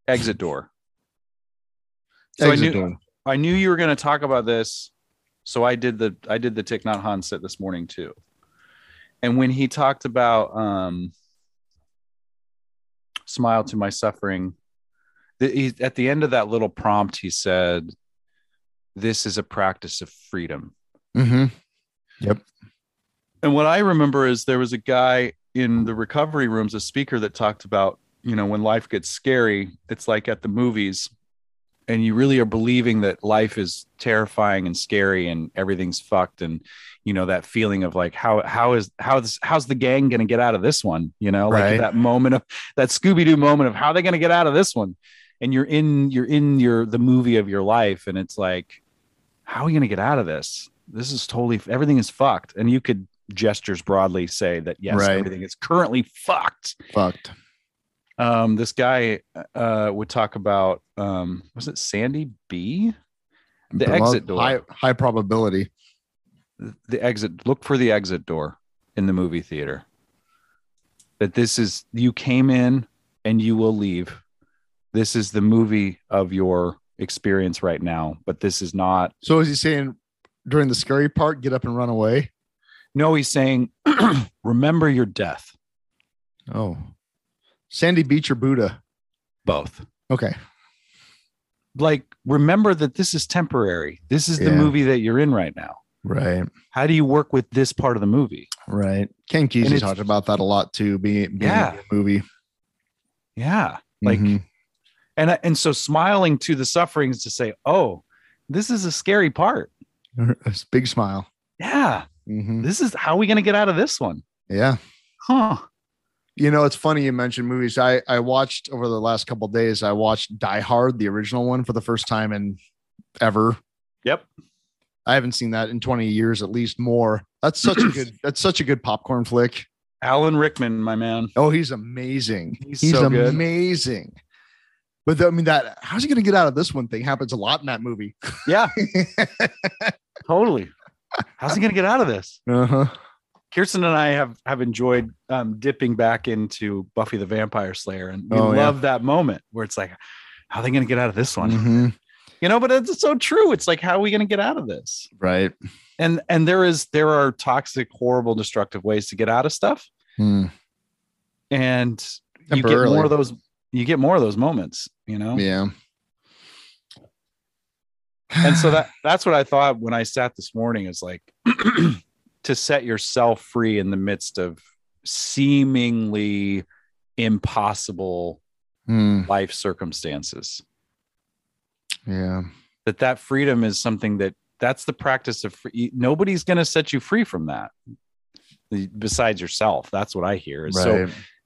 exit door so Exit i knew door. i knew you were going to talk about this so i did the i did the Thich Nhat Hanh set this morning too and when he talked about um smile to my suffering the, he, at the end of that little prompt he said this is a practice of freedom Mhm. and what i remember is there was a guy in the recovery rooms a speaker that talked about you know when life gets scary it's like at the movies and you really are believing that life is terrifying and scary and everything's fucked and you know that feeling of like how how is how this how's the gang going to get out of this one you know like Right. that moment of that scooby-doo moment of how are they going to get out of this one and you're in you're in your the movie of your life and it's like how are you going to get out of this this is totally everything is fucked and you could gestures broadly say that yes Right. everything is currently fucked Fucked. um, this guy uh, would talk about um, was it Sandy B? The exit door. High, high probability. The exit. Look for the exit door in the movie theater. That this is you came in and you will leave. This is the movie of your experience right now, but this is not. So is he saying during the scary part, get up and run away? No, he's saying, remember your death. Oh. Sandy Beach or Buddha? Both. Okay. Like, remember that this is temporary. This is the movie that you're in right now. Right. How do you work with this part of the movie? Right. Ken Kesey talked about that a lot too, being, being Yeah. in the movie. Yeah. Like, Mhm. and and so smiling to the sufferings to say, "Oh, this is a scary part." A big smile. Yeah, Mhm. this is how are we going to get out of this one? Yeah. Huh? You know, it's funny you mentioned movies. I I watched over the last couple days. I watched Die Hard, the original one, for the first time in ever. Yep. I haven't seen that in 20 years, at least more. That's such a good. That's such a good popcorn flick. Alan Rickman, my man. Oh, he's amazing. He's He's, so good. amazing. But I mean, that how's he going to get out of this one thing happens a lot in that movie. Yeah, totally. How's he going to get out of this? uh-huh. Kirsten and I have have enjoyed um, dipping back into Buffy the Vampire Slayer, and we Oh, yeah. love that moment where it's like, how are they going to get out of this one? Mhm. You know, but it's so true. It's like, how are we going to get out of this? Right. and and there is there are toxic horrible destructive ways to get out of stuff Hmm. and you get more of those you get more of those moments you know Yeah. And so that that's what i thought when i sat this morning is like to set yourself free in the midst of seemingly impossible Hmm. life circumstances Yeah. that that freedom is something that that's the practice of free, nobody's going to set you free from that besides yourself that's what i hear so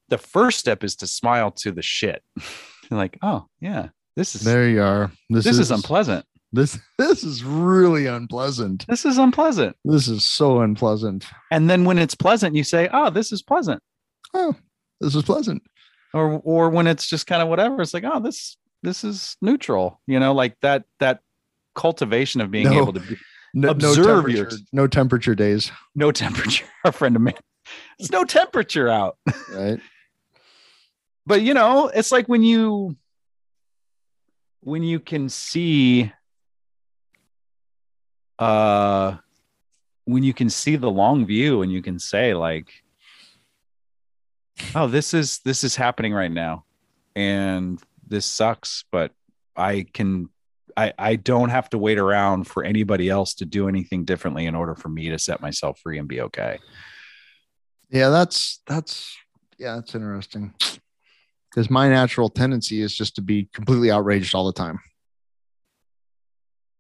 the first step is to smile to the shit like oh yeah this is there you are. This, this is, is unpleasant This this is really unpleasant. this is unpleasant This is so unpleasant. and then when it's pleasant you say oh this is pleasant Oh, this is pleasant. or or when it's just kind of whatever it's like oh this this is neutral you know like that that cultivation of being No. able to be No, Observe no your- temperature, no temperature days, no temperature a friend of mine It's no temperature out right? but you know it's like when you when you can see uh when you can see the long view and you can say like oh this is this is happening right now and this sucks but i can i i don't have to wait around for anybody else to do anything differently in order for me to set myself free and be okay Yeah, that's that's yeah, that's interesting. Because my natural tendency is just to be completely outraged all the time.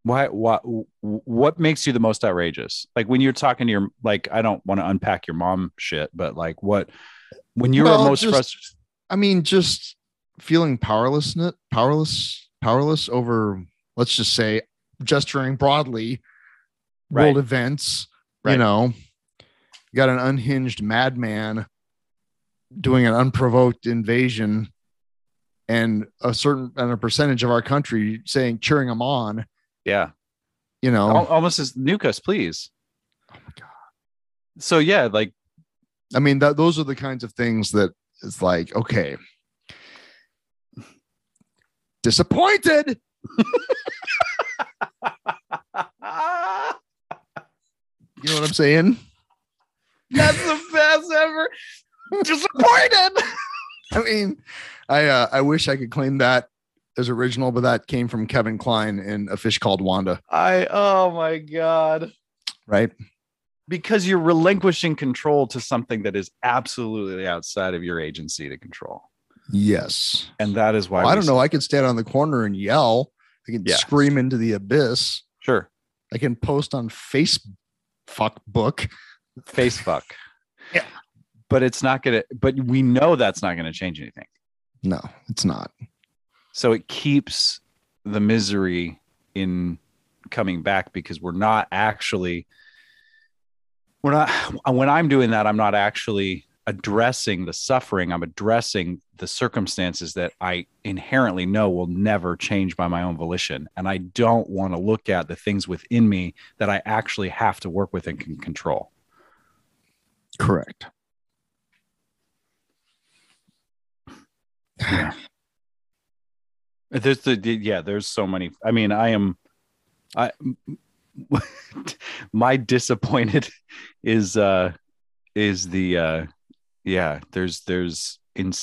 Why what what makes you the most outrageous like when you're talking to your like i don't want to unpack your mom shit but like what when you're Well, most just- frustrated I mean, just feeling powerless, powerless, powerless over, let's just say, gesturing broadly, world events. Right. You know, you got an unhinged madman doing an unprovoked invasion, and a certain and a percentage of our country saying cheering him on. Yeah You know, Al- almost as nucus please oh my god. so yeah like I mean, that those are the kinds of things that it's like, okay, disappointed. You know what I'm saying? that's the best ever disappointed I mean, I uh, I wish I could claim that as original, but that came from Kevin Kline in A Fish Called Wanda, i oh my god right? because you're relinquishing control to something that is absolutely outside of your agency to control Yes. and that is why Well, I don't know. I could stand on the corner and yell I can Yeah. scream into the abyss. Sure. I can post on Facebook book. Face fuck. Yeah. But it's not gonna but we know that's not gonna change anything. No, it's not. So it keeps the misery in coming back because we're not actually we're not when I'm doing that, I'm not actually addressing the suffering. I'm addressing the circumstances that I inherently know will never change by my own volition. And I don't want to look at the things within me that I actually have to work with and can control. Correct. Yeah. There's the yeah, there's so many. I mean, I am I my disappointed is uh is the uh yeah, there's there's in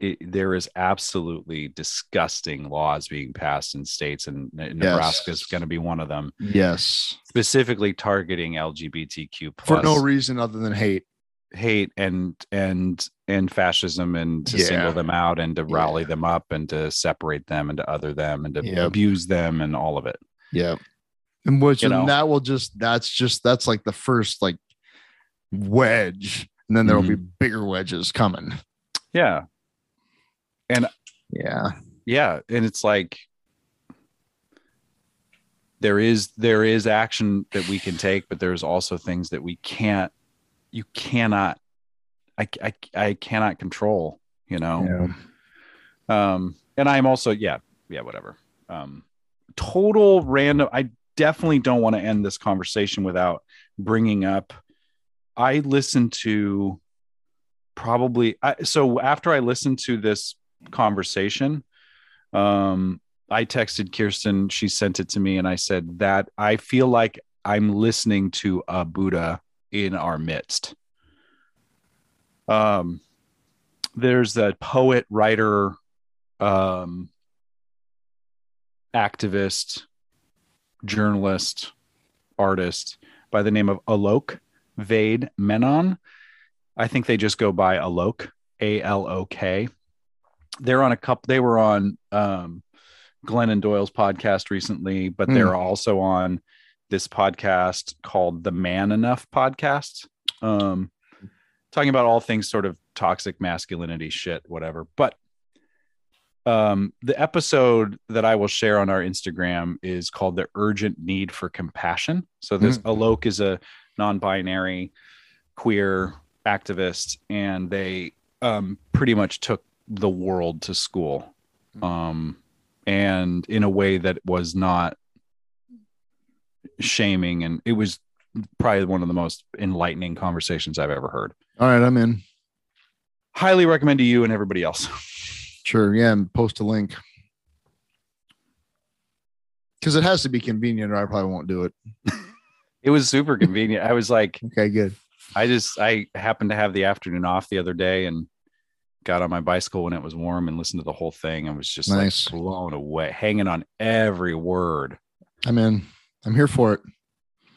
it, there is absolutely disgusting laws being passed in states and Nebraska is going to be one of them Yes. specifically targeting LGBTQ plus. For no reason other than hate. Hate and and and fascism and to Yeah. single them out and to rally Yeah. them up and to separate them and to other them and to Yep. abuse them and all of it. Yeah. And which You know. and that will just that's just that's like the first like wedge. And then there will be mm-hmm. bigger wedges coming. Yeah. And yeah. Yeah. And it's like there is there is action that we can take, but there's also things that we can't you cannot I I, I cannot control, you know. Yeah. um and i'm also yeah yeah whatever um total random i definitely don't want to end this conversation without bringing up i listened to probably I, so after i listened to this conversation um i texted kirsten she sent it to me and i said that i feel like i'm listening to a buddha in our midst. Um there's a poet writer um activist journalist artist by the name of alok vade menon. I think they just go by alok a-l-o-k they're on a couple they were on um and doyle's podcast recently but they're also on this podcast called the man enough podcast. Um talking about all things sort of toxic masculinity shit whatever. But um the episode that i will share on our instagram is called the urgent need for compassion. So this Mm. alok is a non-binary queer activist and they um pretty much took the world to school. Um and in a way that was not shaming and it was probably one of the most enlightening conversations i've ever heard All right, I'm in. highly recommend to you and everybody else. Sure. Yeah. And post a link. Because it has to be convenient or I probably won't do it. It was super convenient. I was like, Okay, good. I just I happened to have the afternoon off the other day and got on my bicycle when it was warm and listened to the whole thing and was just Nice. like blown away, hanging on every word. I'm in. I'm here for it.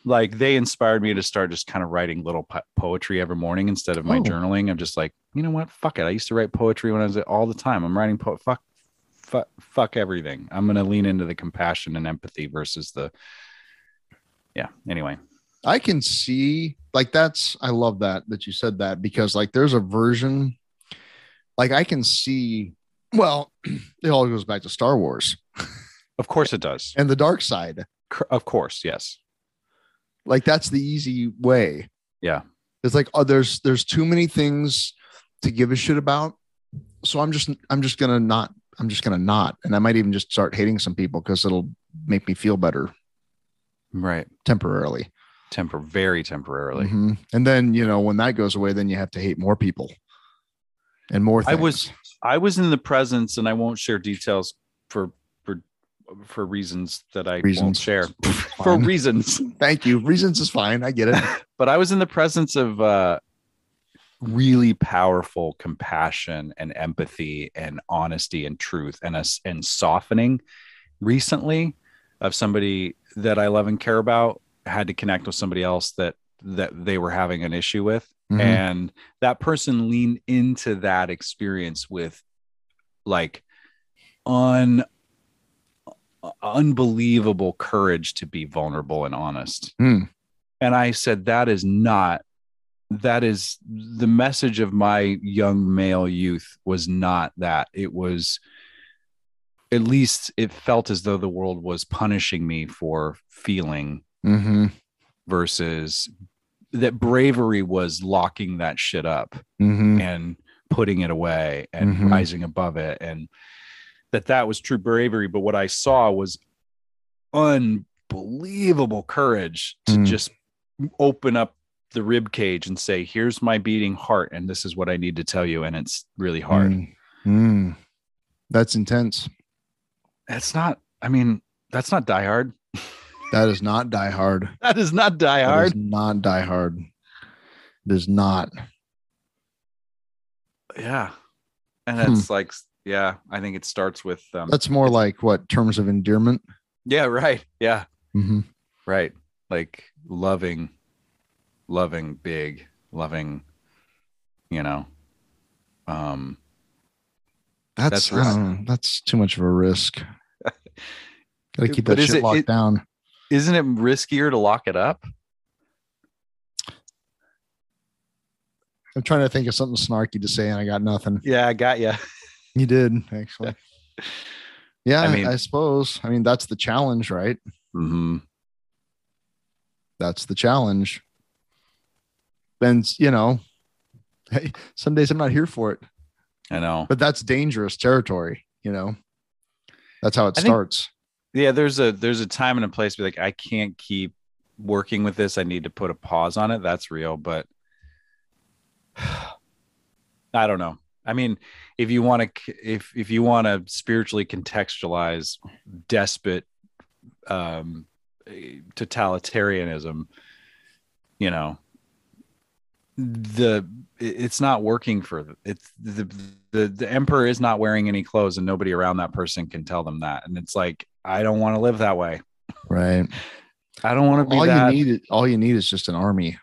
Like they inspired me to start just kind of writing little po- poetry every morning instead of my Oh. journaling. I'm just like, you know what? Fuck it. I used to write poetry when I was all the time. I'm writing po- fuck, fuck, fuck everything. I'm gonna lean into the compassion and empathy versus the. Yeah. Anyway. I can see like that's I love that that you said that because like there's a version like I can see well it all goes back to Star Wars Of course it does. and the dark side Of course, yes. like that's the easy way Yeah. it's like oh there's there's too many things to give a shit about so I'm just I'm just gonna not I'm just gonna not and I might even just start hating some people because it'll make me feel better Right. temporarily Temper very temporarily. Mhm. and then you know when that goes away then you have to hate more people and more I was I was in the presence, and I won't share details for for reasons that I won't share for reasons. Thank you. Reasons is fine. I get it. But I was in the presence of uh, really powerful compassion and empathy and honesty and truth and us and softening recently of somebody that I love and care about had to connect with somebody else that that they were having an issue with Mhm. and that person leaned into that experience with like un unbelievable courage to be vulnerable and honest. Hmm. And I said, that is not, that is the message of my young male youth was not that. It was, at least it felt as though the world was punishing me for feeling Mm-hmm. versus that bravery was locking that shit up Mm-hmm. and putting it away and Mhm. rising above it and that that was true bravery but what i saw was unbelievable courage to Mm. just open up the rib cage and say here's my beating heart and this is what i need to tell you and it's really hard Mm. Mm. That's intense. that's not i mean that's not die hard That is not Die Hard. that is not die hard not Die Hard. It is not. yeah and Hmm. it's like yeah i think it starts with um That's more like what terms of endearment. yeah right yeah Mm-hmm. right like loving loving big loving you know um That's That's I that's too much of a risk. Got to keep that shit it- locked it- down. isn't it riskier to lock it up I'm trying to think of something snarky to say, and I got nothing. yeah i got you You did actually. Yeah, I mean- I suppose. I mean, that's the challenge, right? hmm That's the challenge. Then you know, hey, some days I'm not here for it, i know but that's dangerous territory. You know, that's how it I think- starts. yeah there's a there's a time and a place where like i can't keep working with this i need to put a pause on it that's real but i don't know i mean if you want to if if you want to spiritually contextualize despot um eh, totalitarianism you know the it's not working for the- it's the, the the emperor is not wearing any clothes and nobody around that person can tell them that and it's like i don't want to live that way Right. i don't want to be All that you need, all you need is just an army.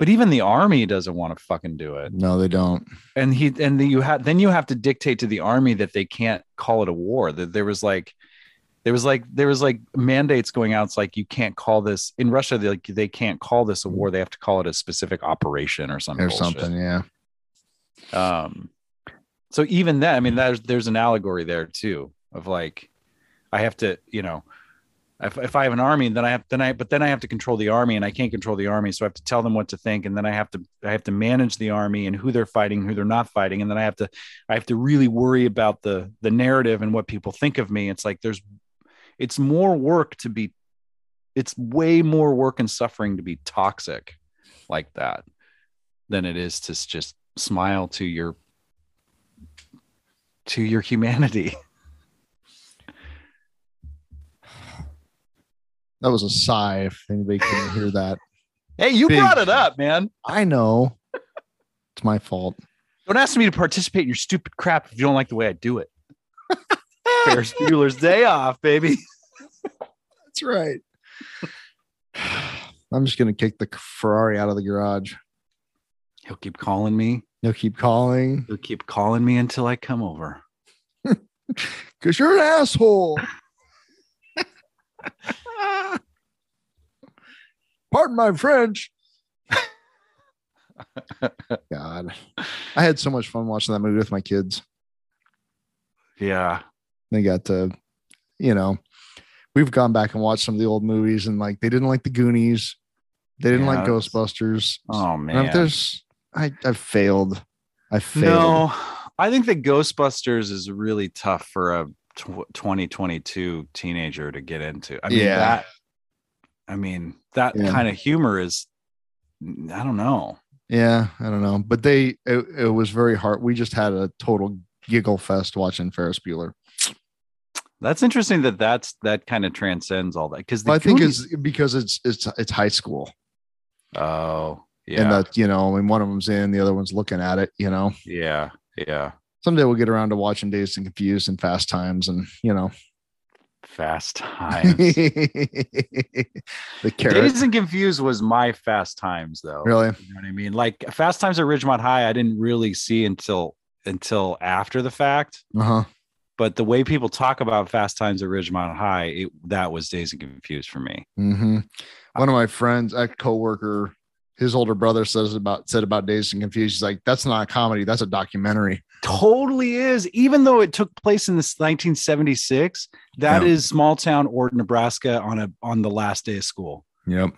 But even the army doesn't want to fucking do it No, they don't. and he and then you have then you have to dictate to the army that they can't call it a war that there was like there was like there was like mandates going out it's like you can't call this in russia they like they can't call this a war they have to call it a specific operation or something Or something. Yeah. um so even that i mean there's there's an allegory there too of like i have to you know if, if i have an army then i have then i but then i have to control the army and i can't control the army. So i have to tell them what to think and then i have to i have to manage the army and who they're fighting who they're not fighting. And then i have to i have to really worry about the the narrative and what people think of me. It's like there's it's more work to be it's way more work and suffering to be toxic like that than it is to just smile to your to your humanity That was a sigh. If anybody couldn't hear that, hey you Big- brought it up man I know it's my fault. don't ask me to participate in your stupid crap if you don't like the way i do it ferris bueller's day off baby That's right. I'm just gonna kick the Ferrari out of the garage. he'll keep calling me He'll keep calling he'll keep calling me until i come over because you're an asshole. Pardon my French. God, I had so much fun watching that movie with my kids. yeah They got to, you know, we've gone back and watched some of the old movies, and like they didn't like the Goonies, they didn't Yeah, like Ghostbusters. oh And man there's, I, I failed. I failed. No, I think that Ghostbusters is really tough for a 2022 teenager to get into. I mean, Yeah. that, I mean, that Yeah. kind of humor is, I don't know. Yeah, I don't know, but they it, it was very hard. We just had a total giggle fest watching Ferris Bueller. That's interesting that that's that kind of transcends all that because Well, I think it's because it's it's it's high school, oh yeah and that you know, and one of them's in, the other one's looking at it. You know, yeah yeah someday we'll get around to watching Dazed and Confused and Fast Times, and you know, fast times. the carrot. Dazed and Confused was my Fast Times though. Really? You know what I mean? Like Fast Times at Ridgemont High, I didn't really see until until after the fact. Uh huh. but the way people talk about Fast Times at Ridgemont High, it, that was Dazed and Confused for me. Mm-hmm. One of my friends, a coworker, his older brother says about said about Dazed and Confused. He's like, "That's not a comedy. That's a documentary." Totally is. Even though it took place in this 1976, that Yeah. is small town or Nebraska on a on the last day of school. Yep.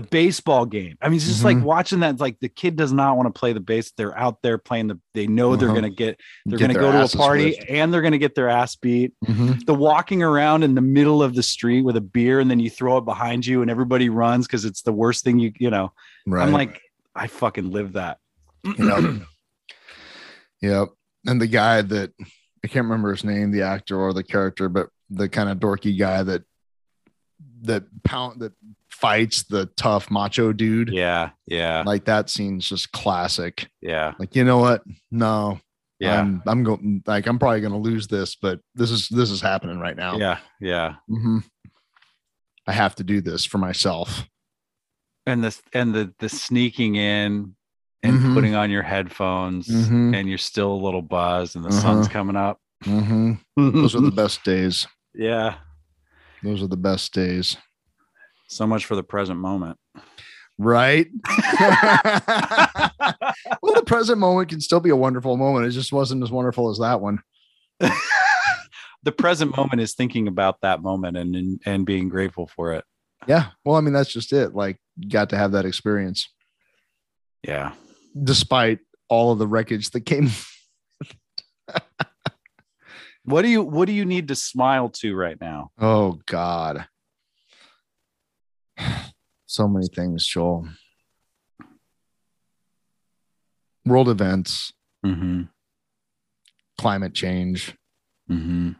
The baseball game. I mean, it's just like Mhm. watching that. Like the kid does not want to play the base. They're out there playing the. They know they're Uh-huh. gonna get. They're Get gonna go to a party whipped. and they're gonna get their ass beat. Mhm. the walking around in the middle of the street with a beer and then you throw it behind you and everybody runs because it's the worst thing you you know Right. i'm like i fucking live that Yep. yep. And the guy that I can't remember his name, the actor or the character, but the kind of dorky guy that that pound that fights the tough macho dude. yeah yeah Like that scene's just classic. yeah Like, you know what? No, yeah I'm, I'm going like I'm probably going to lose this, but this is this is happening right now. yeah yeah Mhm. I have to do this for myself. and this and the the sneaking in and Mhm. putting on your headphones Mhm. and you're still a little buzzed and the Uh-huh. sun's coming up hmm Those are the best days. yeah Those are the best days. So much for the present moment Right. well, the present moment can still be a wonderful moment. It just wasn't as wonderful as that one. the present moment is thinking about that moment and and, and being grateful for it Yeah. Well, I mean, that's just it. Like, got to have that experience yeah despite all of the wreckage that came. What do you what do you need to smile to right now? Oh, God. So many things, Joel. World events, Mm-hmm. climate change, Mm-hmm.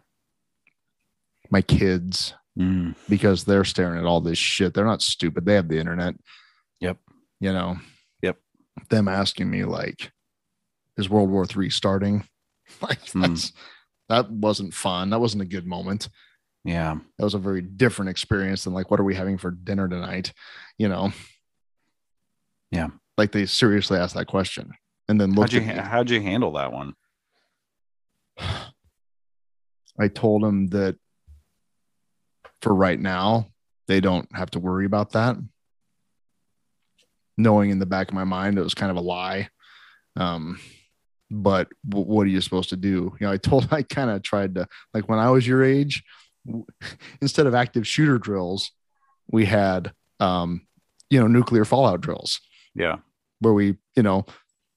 my kids, Mm. because they're staring at all this shit. They're not stupid. They have the internet. Yep. You know. Yep. Them asking me like, is World War Three starting? Like Hmm. that's that wasn't fun. That wasn't a good moment. Yeah. That was a very different experience than like, what are we having for dinner tonight? You know. Yeah. Like they seriously asked that question and then How'd you at me. how'd you handle that one? I told him that for right now, they don't have to worry about that. Knowing in the back of my mind it was kind of a lie. Um, but w- what are you supposed to do? You know, I told, I kind of tried to, like when I was your age, instead of active shooter drills, we had, um, you know, nuclear fallout drills Yeah. where we, you know,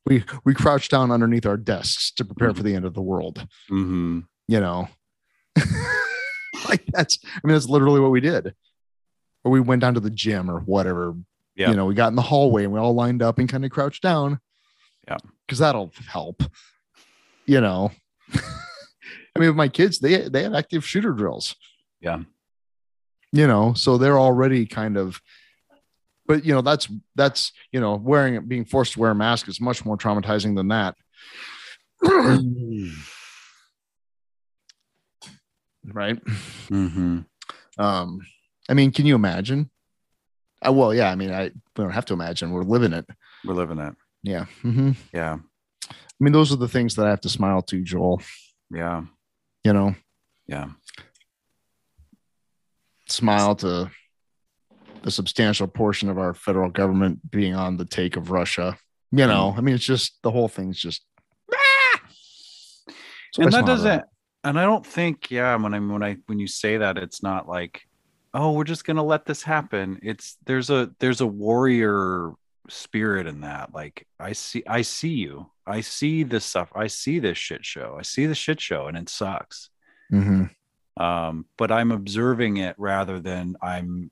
we, we crouched down underneath our desks to prepare for the end of the world Mm-hmm. you know like that's i mean that's literally what we did or we went down to the gym or whatever Yeah. you know we got in the hallway and we all lined up and kind of crouched down Yeah. because that'll help you know i mean with my kids they they have active shooter drills Yeah. you know so they're already kind of but you know that's that's you know wearing it being forced to wear a mask is much more traumatizing than that right Mm-hmm. Um, I mean, can you imagine? Uh, well, yeah. I mean, I we don't have to imagine. We're living it. We're living it. Yeah. Mhm. Yeah. I mean, those are the things that I have to smile to, Joel. Yeah. You know, Yeah. smile to the substantial portion of our federal government being on the take of Russia. You know, mm. I mean, it's just the whole thing's just. So and that doesn't and I don't think, yeah, when I when I when you say that, it's not like, oh, we're just gonna let this happen. It's there's a there's a warrior spirit in that. Like I see I see you. I see this stuff. I see this shit show. I see the shit show and it sucks. Mhm. Um, but I'm observing it rather than I'm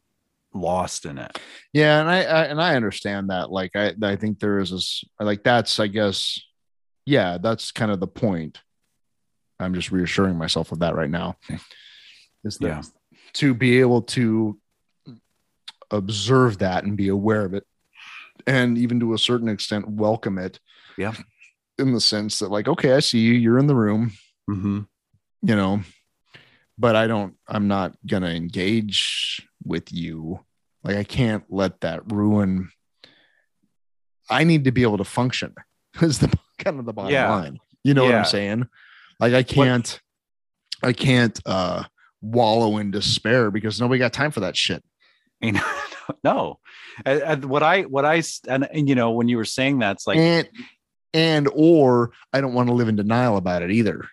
lost in it. Yeah, and I, I and I understand that. Like, I I think there is this like that's I guess, yeah, that's kind of the point. I'm just reassuring myself of that right now. Is that Yeah. to be able to observe that and be aware of it, and even to a certain extent welcome it. Yeah. In the sense that, like, okay, I see you. You're in the room. Mm-hmm. You know, but I don't. I'm not gonna engage with you. Like, I can't let that ruin. I need to be able to function. Is the kind of the bottom Yeah. line. You know what I'm saying? Like, I can't. I can't uh wallow in despair because nobody got time for that shit. I mean, no. And- and what I what I and, and you know when you were saying that's like and and or I don't want to live in denial about it either.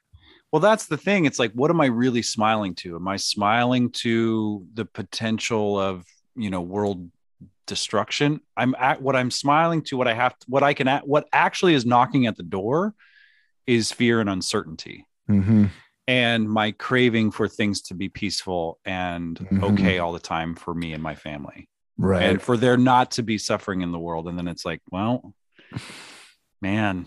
Well, that's the thing. It's like, what am I really smiling to? Am I smiling to the potential of, you know, world destruction? I'm at what I'm smiling to, what I have, what I can, what actually is knocking at the door is fear and uncertainty Mm-hmm. and my craving for things to be peaceful and Mhm. okay all the time for me and my family Right. and for there not to be suffering in the world. And then it's like, well, man,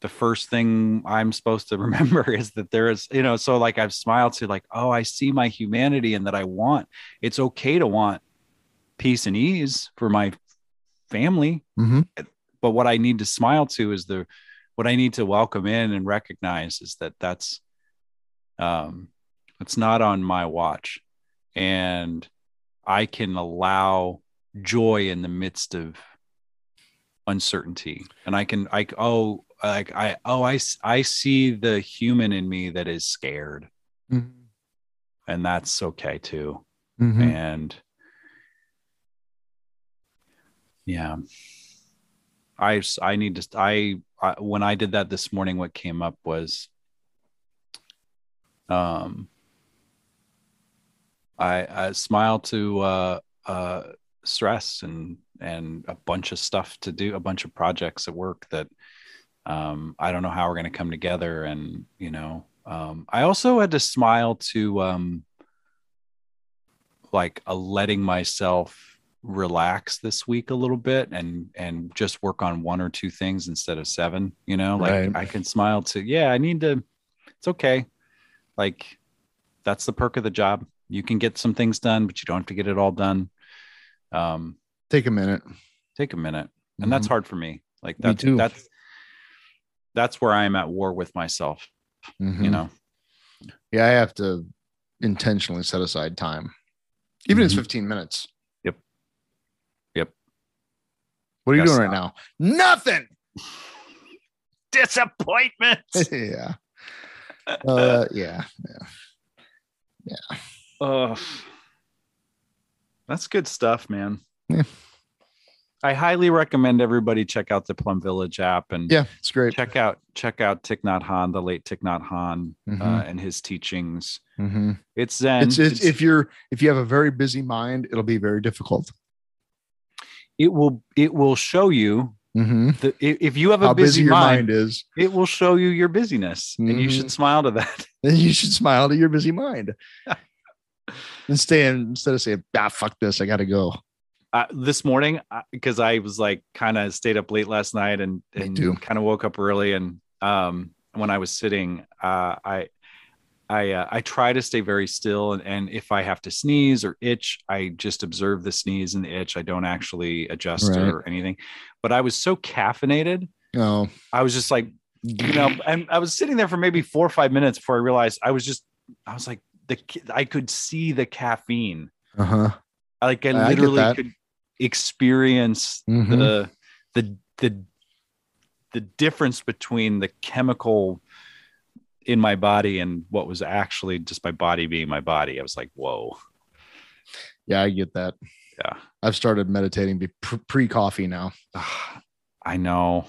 the first thing I'm supposed to remember is that there is, you know, so like I've smiled to like, oh, I see my humanity and that I want, it's okay to want peace and ease for my family. Mhm. But what I need to smile to is the, what I need to welcome in and recognize is that that's, um, it's not on my watch. And I can allow joy in the midst of uncertainty and i can i oh like i oh i i see the human in me that is scared Mhm. and that's okay too Mhm. and yeah i i need to I, I when i did that this morning what came up was um i i smile to uh uh stress and and a bunch of stuff to do a bunch of projects at work that um i don't know how we're going to come together and you know um i also had to smile to um like a letting myself relax this week a little bit and and just work on one or two things instead of seven you know? Like Right. i can smile to yeah i need to it's okay. Like that's the perk of the job. You can get some things done but you don't have to get it all done um Take a minute. take a minute and that's Mhm. hard for me like Me that's too. that's that's where i'm at war with myself Mhm. you know Yeah, I have to intentionally set aside time, even if it's Mhm. 15 minutes. Yep. Yep. What are you doing right now? Nothing. disappointment yeah. Uh, yeah. Oh, that's good stuff, man. Yeah. I highly recommend everybody check out the Plum Village app and Yeah, it's great. check out check out Thich Nhat Hanh, the late Thich Nhat Hanh, uh, Mhm. and his teachings. Mhm. It's Zen. It's, it's if you're if you have a very busy mind, it'll be very difficult. it will it will show you Mhm. the if you have a How busy, busy your mind, mind is, it will show you your busyness, and you should smile to that. then you should smile to your busy mind. and stay instead of saying, ah, fuck this, I gotta go. uh, this morning because I was like kind of stayed up late last night and, and kind of woke up early and um when I was sitting uh I I uh, I try to stay very still and, and if I have to sneeze or itch I just observe the sneeze and the itch I don't actually adjust Right. or anything but I was so caffeinated Oh, I was just like you know and I was sitting there for maybe 4 or 5 minutes before I realized I was just I was like the I could see the caffeine uh huh. like I I literally that. could experience Mhm. the the the the difference between the chemical in my body and what was actually just my body being my body. I was like, whoa, Yeah, I get that. yeah, I've started meditating pre coffee now. I know.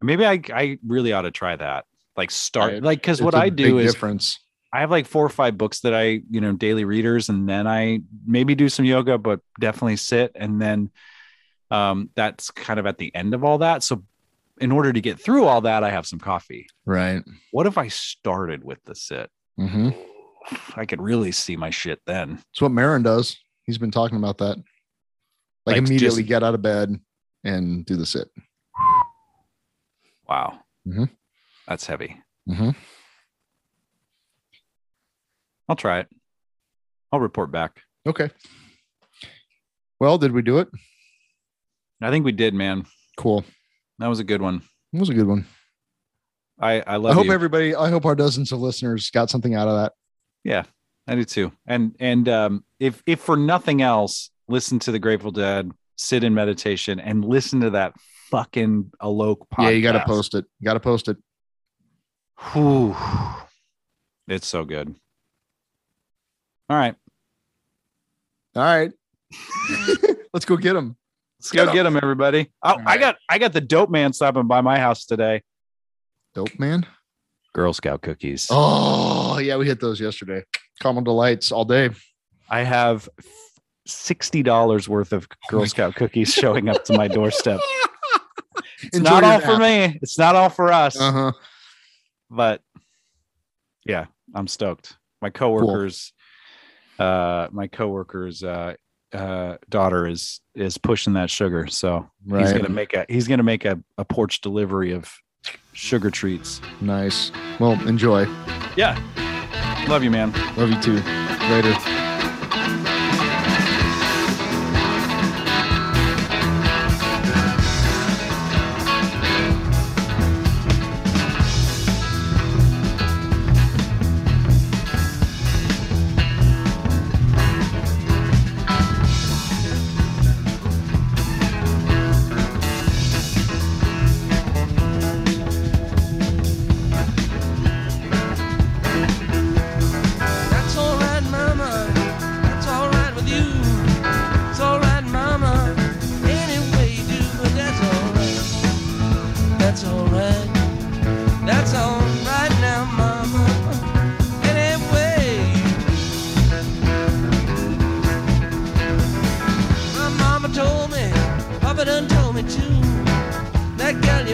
Maybe I I really ought to try that. Like start Right. like because what I do is difference. I have like four or five books that I, you know, daily readers, and then I maybe do some yoga, but definitely sit. And then um, that's kind of at the end of all that. So, in order to get through all that, I have some coffee. Right. What if I started with the sit? hmm I could really see my shit then. It's what Marin does. He's been talking about that. Like, Like, immediately just- get out of bed and do the sit. Wow. Mhm. That's heavy. hmm I'll try it. I'll report back. Okay. Well, did we do it? I think we did, man. Cool. That was a good one. It was a good one. I, I love I hope you. everybody, I hope our dozens of listeners got something out of that. Yeah, I do too. And and um, if if for nothing else, listen to the Grateful Dead, sit in meditation, and listen to that fucking Alok podcast. Yeah, you got to post it. You got to post it. Whew. It's so good. All right. All right. Let's go get them. Let's go get them, everybody. Oh, All I got I got the dope man stopping by my house today. Dope man. Girl Scout cookies. Oh, yeah, we hit those yesterday. Caramel deLites all day. I have sixty dollars worth of Girl Scout cookies showing up to my doorstep. It's Enjoy not all for me. It's not all for us. Uh-huh. But yeah, I'm stoked. My coworkers, uh, my coworkers, uh, uh, daughter is is pushing that sugar, so he's gonna make a he's gonna make a, a porch delivery of sugar treats. Nice. Well, enjoy. Yeah, love you, man. Love you too. Later.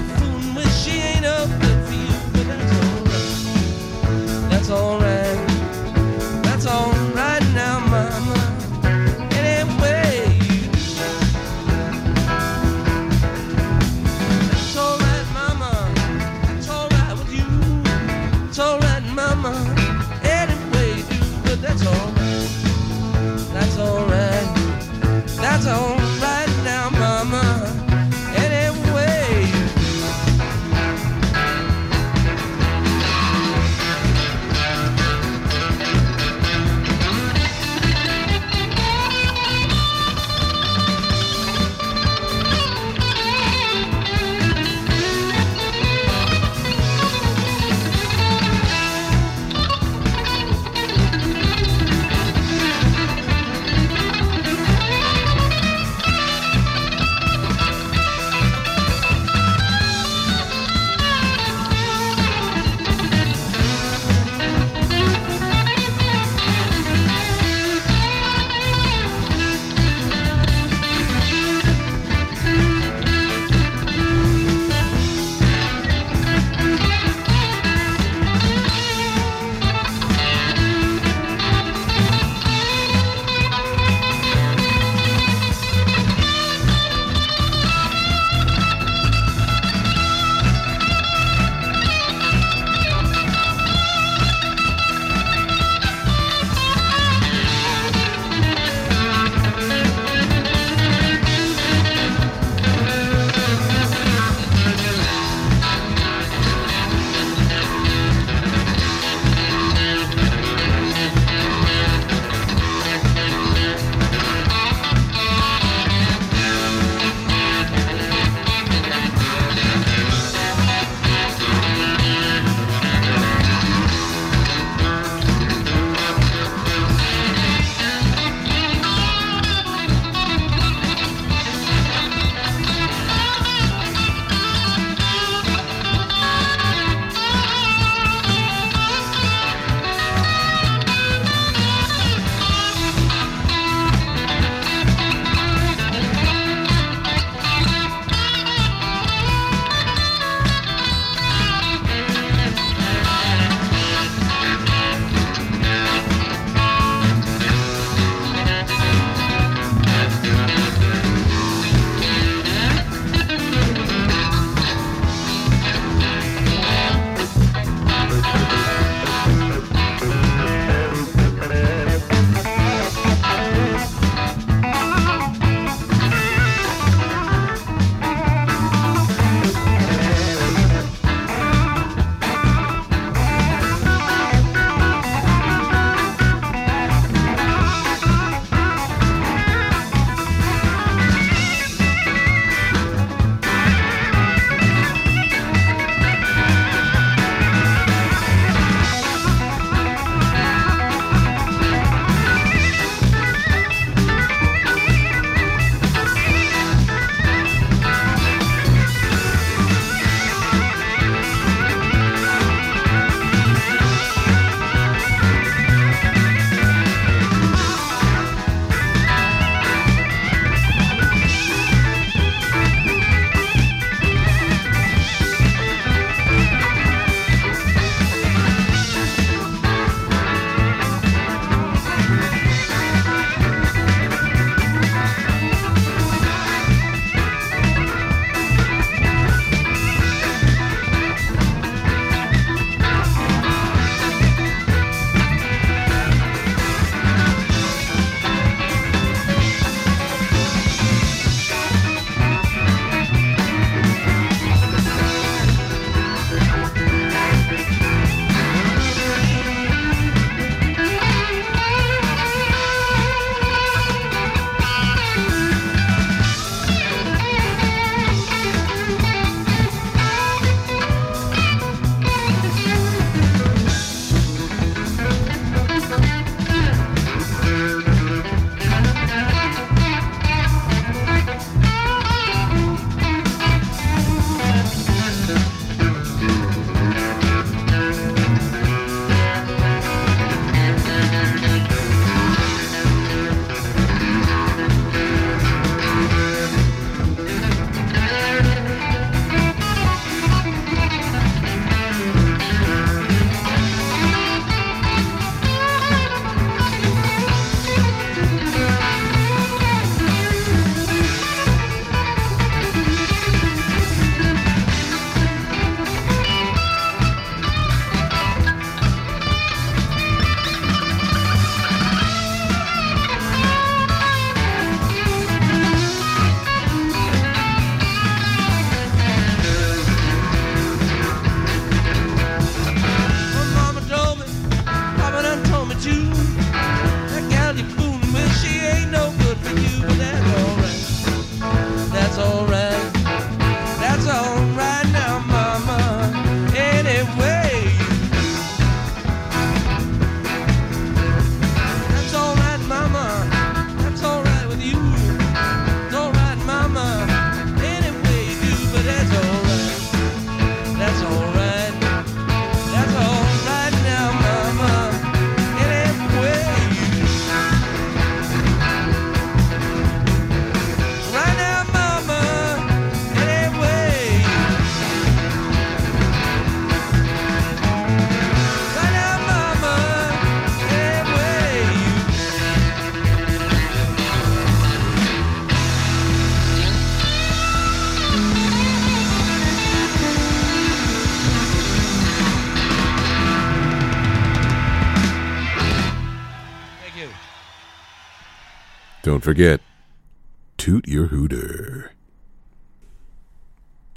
it forget, toot your hooter.